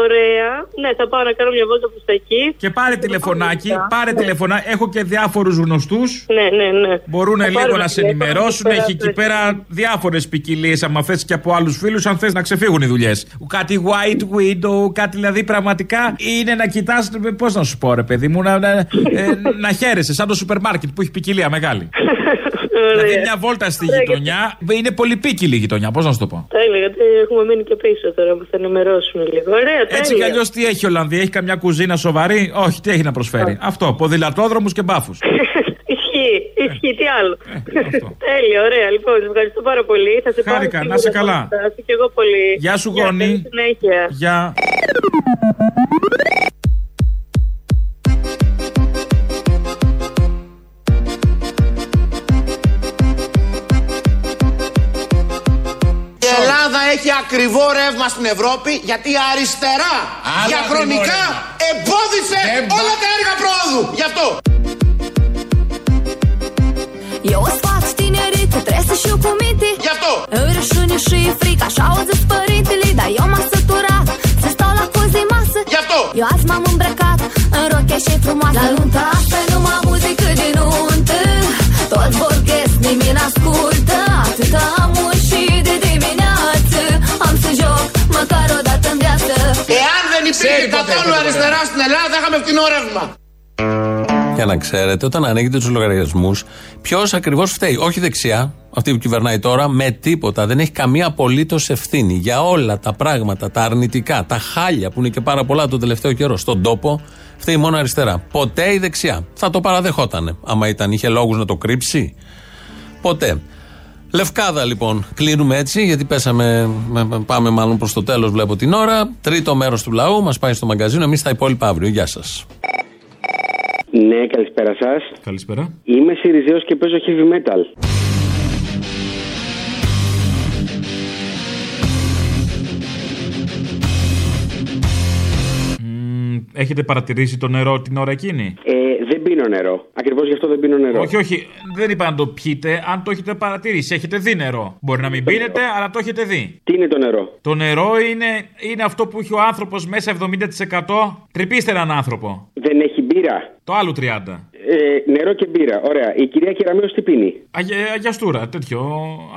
ωραία. Ναι, θα πάω να κάνω μια βόλτα προς τα εκεί. Και πάρε τηλεφωνάκι, πάρε τηλεφωνάκι. Έχω και διάφορους γνωστούς. Ναι, ναι, ναι. Μπορούν Θα λίγο πάρουμε να σε τηλέφωνο ενημερώσουν. εκεί πέρα, Έχει εκεί πέρα διάφορες ποικιλίες. Αν θες και από άλλους φίλους, αν θες να ξεφύγουν οι δουλειές. Κάτι white widow, κάτι δηλαδή πραγματικά είναι να κοιτάς. Πώς να σου πω, ρε παιδί μου, να, να, ε, να χαίρεσαι σαν το σούπερ μάρκετ που έχει ποικιλία μεγάλη. δηλαδή μια βόλτα στη Ωραία, γειτονιά είναι πολυπίκυλη η γειτονιά. Πώς να σου το πω. Τέλεια, γιατί έχουμε μείνει και πίσω τώρα που θα ενημερώσουν λίγο. Ωραία, τέλεια. Έτσι κι αλλιώς τι έχει η Ολλανδία, έχει καμιά κουζίνα σοβαρή; Όχι, τι έχει να προσφέρει. Αυτό, ποδηλατόδρομους και μπάφους. Ισχύει, ισχύει, τι άλλο. Τέλεια, ωραία. Λοιπόν, σε ευχαριστώ πάρα πολύ. Θα σε πάρω Χάρηκα, να σίγουρα σε τα καλά. κόμματα σου και εγώ πολύ. Γεια σου, Γεια, γόνι. καλή συνέχεια. Γεια. Ακριβό ρεύμα στην Ευρώπη γιατί η αριστερά διαχρονικά εμπόδισε όλα τα έργα πρόοδου. Γι' αυτό. Eu sfat tinerii că trebuie să-și υπήρχε καθόλου αριστερά στην Ελλάδα θα είχαμε φτηνό ρεύμα. Για να ξέρετε, όταν ανοίγετε τους λογαριασμούς, ποιος ακριβώς φταίει. Όχι δεξιά, αυτή που κυβερνάει τώρα, με τίποτα. Δεν έχει καμία απολύτως ευθύνη για όλα τα πράγματα, τα αρνητικά, τα χάλια που είναι και πάρα πολλά τον τελευταίο καιρό στον τόπο. Φταίει μόνο αριστερά. Ποτέ η δεξιά. Θα το παραδεχότανε. Άμα ήταν, είχε λόγους να το κρύψει. Ποτέ. Λευκάδα λοιπόν. Κλείνουμε έτσι, γιατί πέσαμε, με- πάμε μάλλον προς το τέλος, βλέπω την ώρα. Τρίτο μέρος του λαού μας πάει στο μαγκαζίνο. Εμείς τα υπόλοιπα αύριο. Γεια σας. Ναι, καλησπέρα σας. Καλησπέρα. Είμαι Σιριζέος και παίζω heavy metal. Μ, Έχετε παρατηρήσει το νερό την ώρα εκείνη; Ε, δεν πίνω νερό. Ακριβώς γι' αυτό δεν πίνω νερό. Όχι, όχι, δεν είπα να το πιείτε. Αν το έχετε παρατηρήσει, έχετε δει νερό. Μπορεί να μην πίνετε, αλλά το έχετε δει. Τι είναι το νερό; Το νερό είναι, είναι αυτό που έχει ο άνθρωπος μέσα 70%. Τρυπήστε έναν άνθρωπο. Δεν έχει μπύρα; Το άλλο 30. Ε, νερό και μπύρα. Ωραία. Η κυρία Κεραμέο τι πίνει; Αγια, αγιαστούρα, τέτοιο.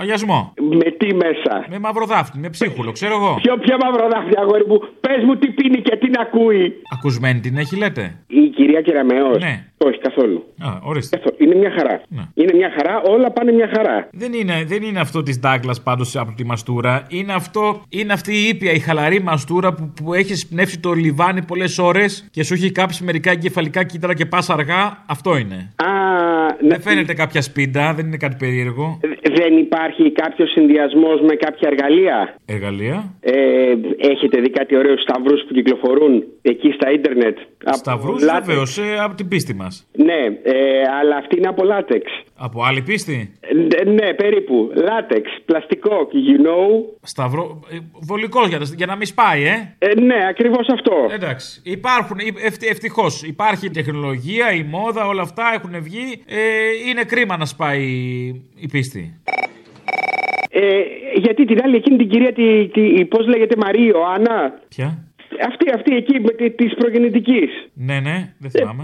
Αγιασμό. Με τι μέσα; Με μαυροδάφτη, με ψίχουλο, ξέρω εγώ. Ποιο πια μαυροδάφτη, αγόρι μου; Πες μου τι πίνει και τι να ακούει. Ακουσμένη την έχει, λέτε; Η κυρία Κεραμέο. Ναι. Όχι, καθόλου. Α, ορίστε. Καθόλου. Είναι μια χαρά. Είναι μια χαρά, όλα πάνε μια χαρά. Δεν είναι, δεν είναι αυτό της Ντάγκλα πάντως από τη μαστούρα. Είναι, αυτό, είναι αυτή η ήπια, η χαλαρή μαστούρα που, που έχει πνεύσει το λιβάνι πολλές ώρες και σου έχει κάψει μερικά εγκεφαλικά κύτταρα και πας αργά. Αυτό είναι. Α, Δεν φαίνεται κάποια σπίντα, δεν είναι κάτι περίεργο. Δεν υπάρχει κάποιος συνδυασμός με κάποια εργαλεία; Εργαλεία; Ε, έχετε δει κάτι ωραίο σταυρούς που κυκλοφορούν εκεί στα ίντερνετ; Σταυρούς, λάτεξ. βεβαίως, ε, από την πίστη μας. Ναι, ε, αλλά αυτή είναι από λάτεξ. Από άλλη πίστη; Ε, ναι, περίπου. Λάτεξ, πλαστικό, you know. Σταυρό. Βολικός για, για να μην σπάει, ε. Ε, ναι, ακριβώς αυτό. Εντάξει. Υπάρχουν, ευτυχώς. Υπάρχει η τεχνολογία, η μόδα, όλα αυτά έχουν βγει. Ε, είναι κρίμα να σπάει η πίστη. Ε, γιατί την άλλη εκείνη την κυρία, τη, τη, πώς λέγεται, Μαρία Ιωάννα; Ποια; Αυτή, αυτή εκεί με τη, της προγεννητικής. Ναι, ναι, δεν θυμάμαι.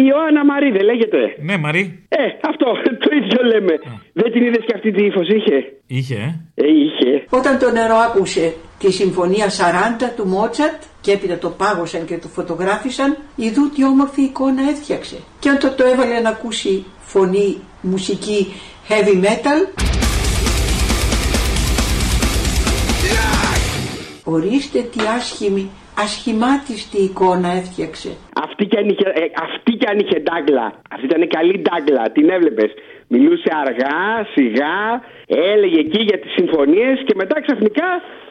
Η Ιωάννα Μαρή δεν λέγεται. Ναι, Μαρή. Ε, αυτό, το ίδιο λέμε. Δεν την είδες και αυτή τι ύφος είχε; Είχε, ε. Ε, είχε. Όταν το νερό άκουσε τη συμφωνία 40 του Μότσαρτ και έπειτα το πάγωσαν και το φωτογράφησαν, ειδού τι όμορφη εικόνα έφτιαξε. Και όταν το έβαλε να ακούσει φωνή, μουσική heavy metal, ορίστε τι άσχημη, ασχημάτιστη εικόνα έφτιαξε. Αυτή κι αν είχε, ε, αυτή κι αν είχε ντάγκλα. Αυτή ήταν καλή ντάγκλα. Την έβλεπες. Μιλούσε αργά, σιγά, έλεγε εκεί για τις συμφωνίες και μετά ξαφνικά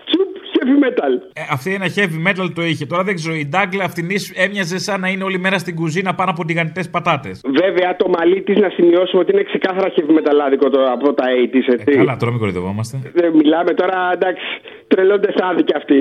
τσουπ, heavy metal. Ε, αυτή ένα heavy metal το είχε. Τώρα δεν ξέρω, η Ντάγκλα αυτήν έμοιαζε σαν να είναι όλη μέρα στην κουζίνα πάνω από τηγανιτές πατάτες. Βέβαια το μαλλί της να σημειώσουμε ότι είναι ξεκάθαρα heavy metalάδικο το, από τα 80's, έτσι. Ε, καλά, τώρα μην κορυδευόμαστε. Ε, μιλάμε τώρα, εντάξει, τρελώντε άδικοι αυτοί.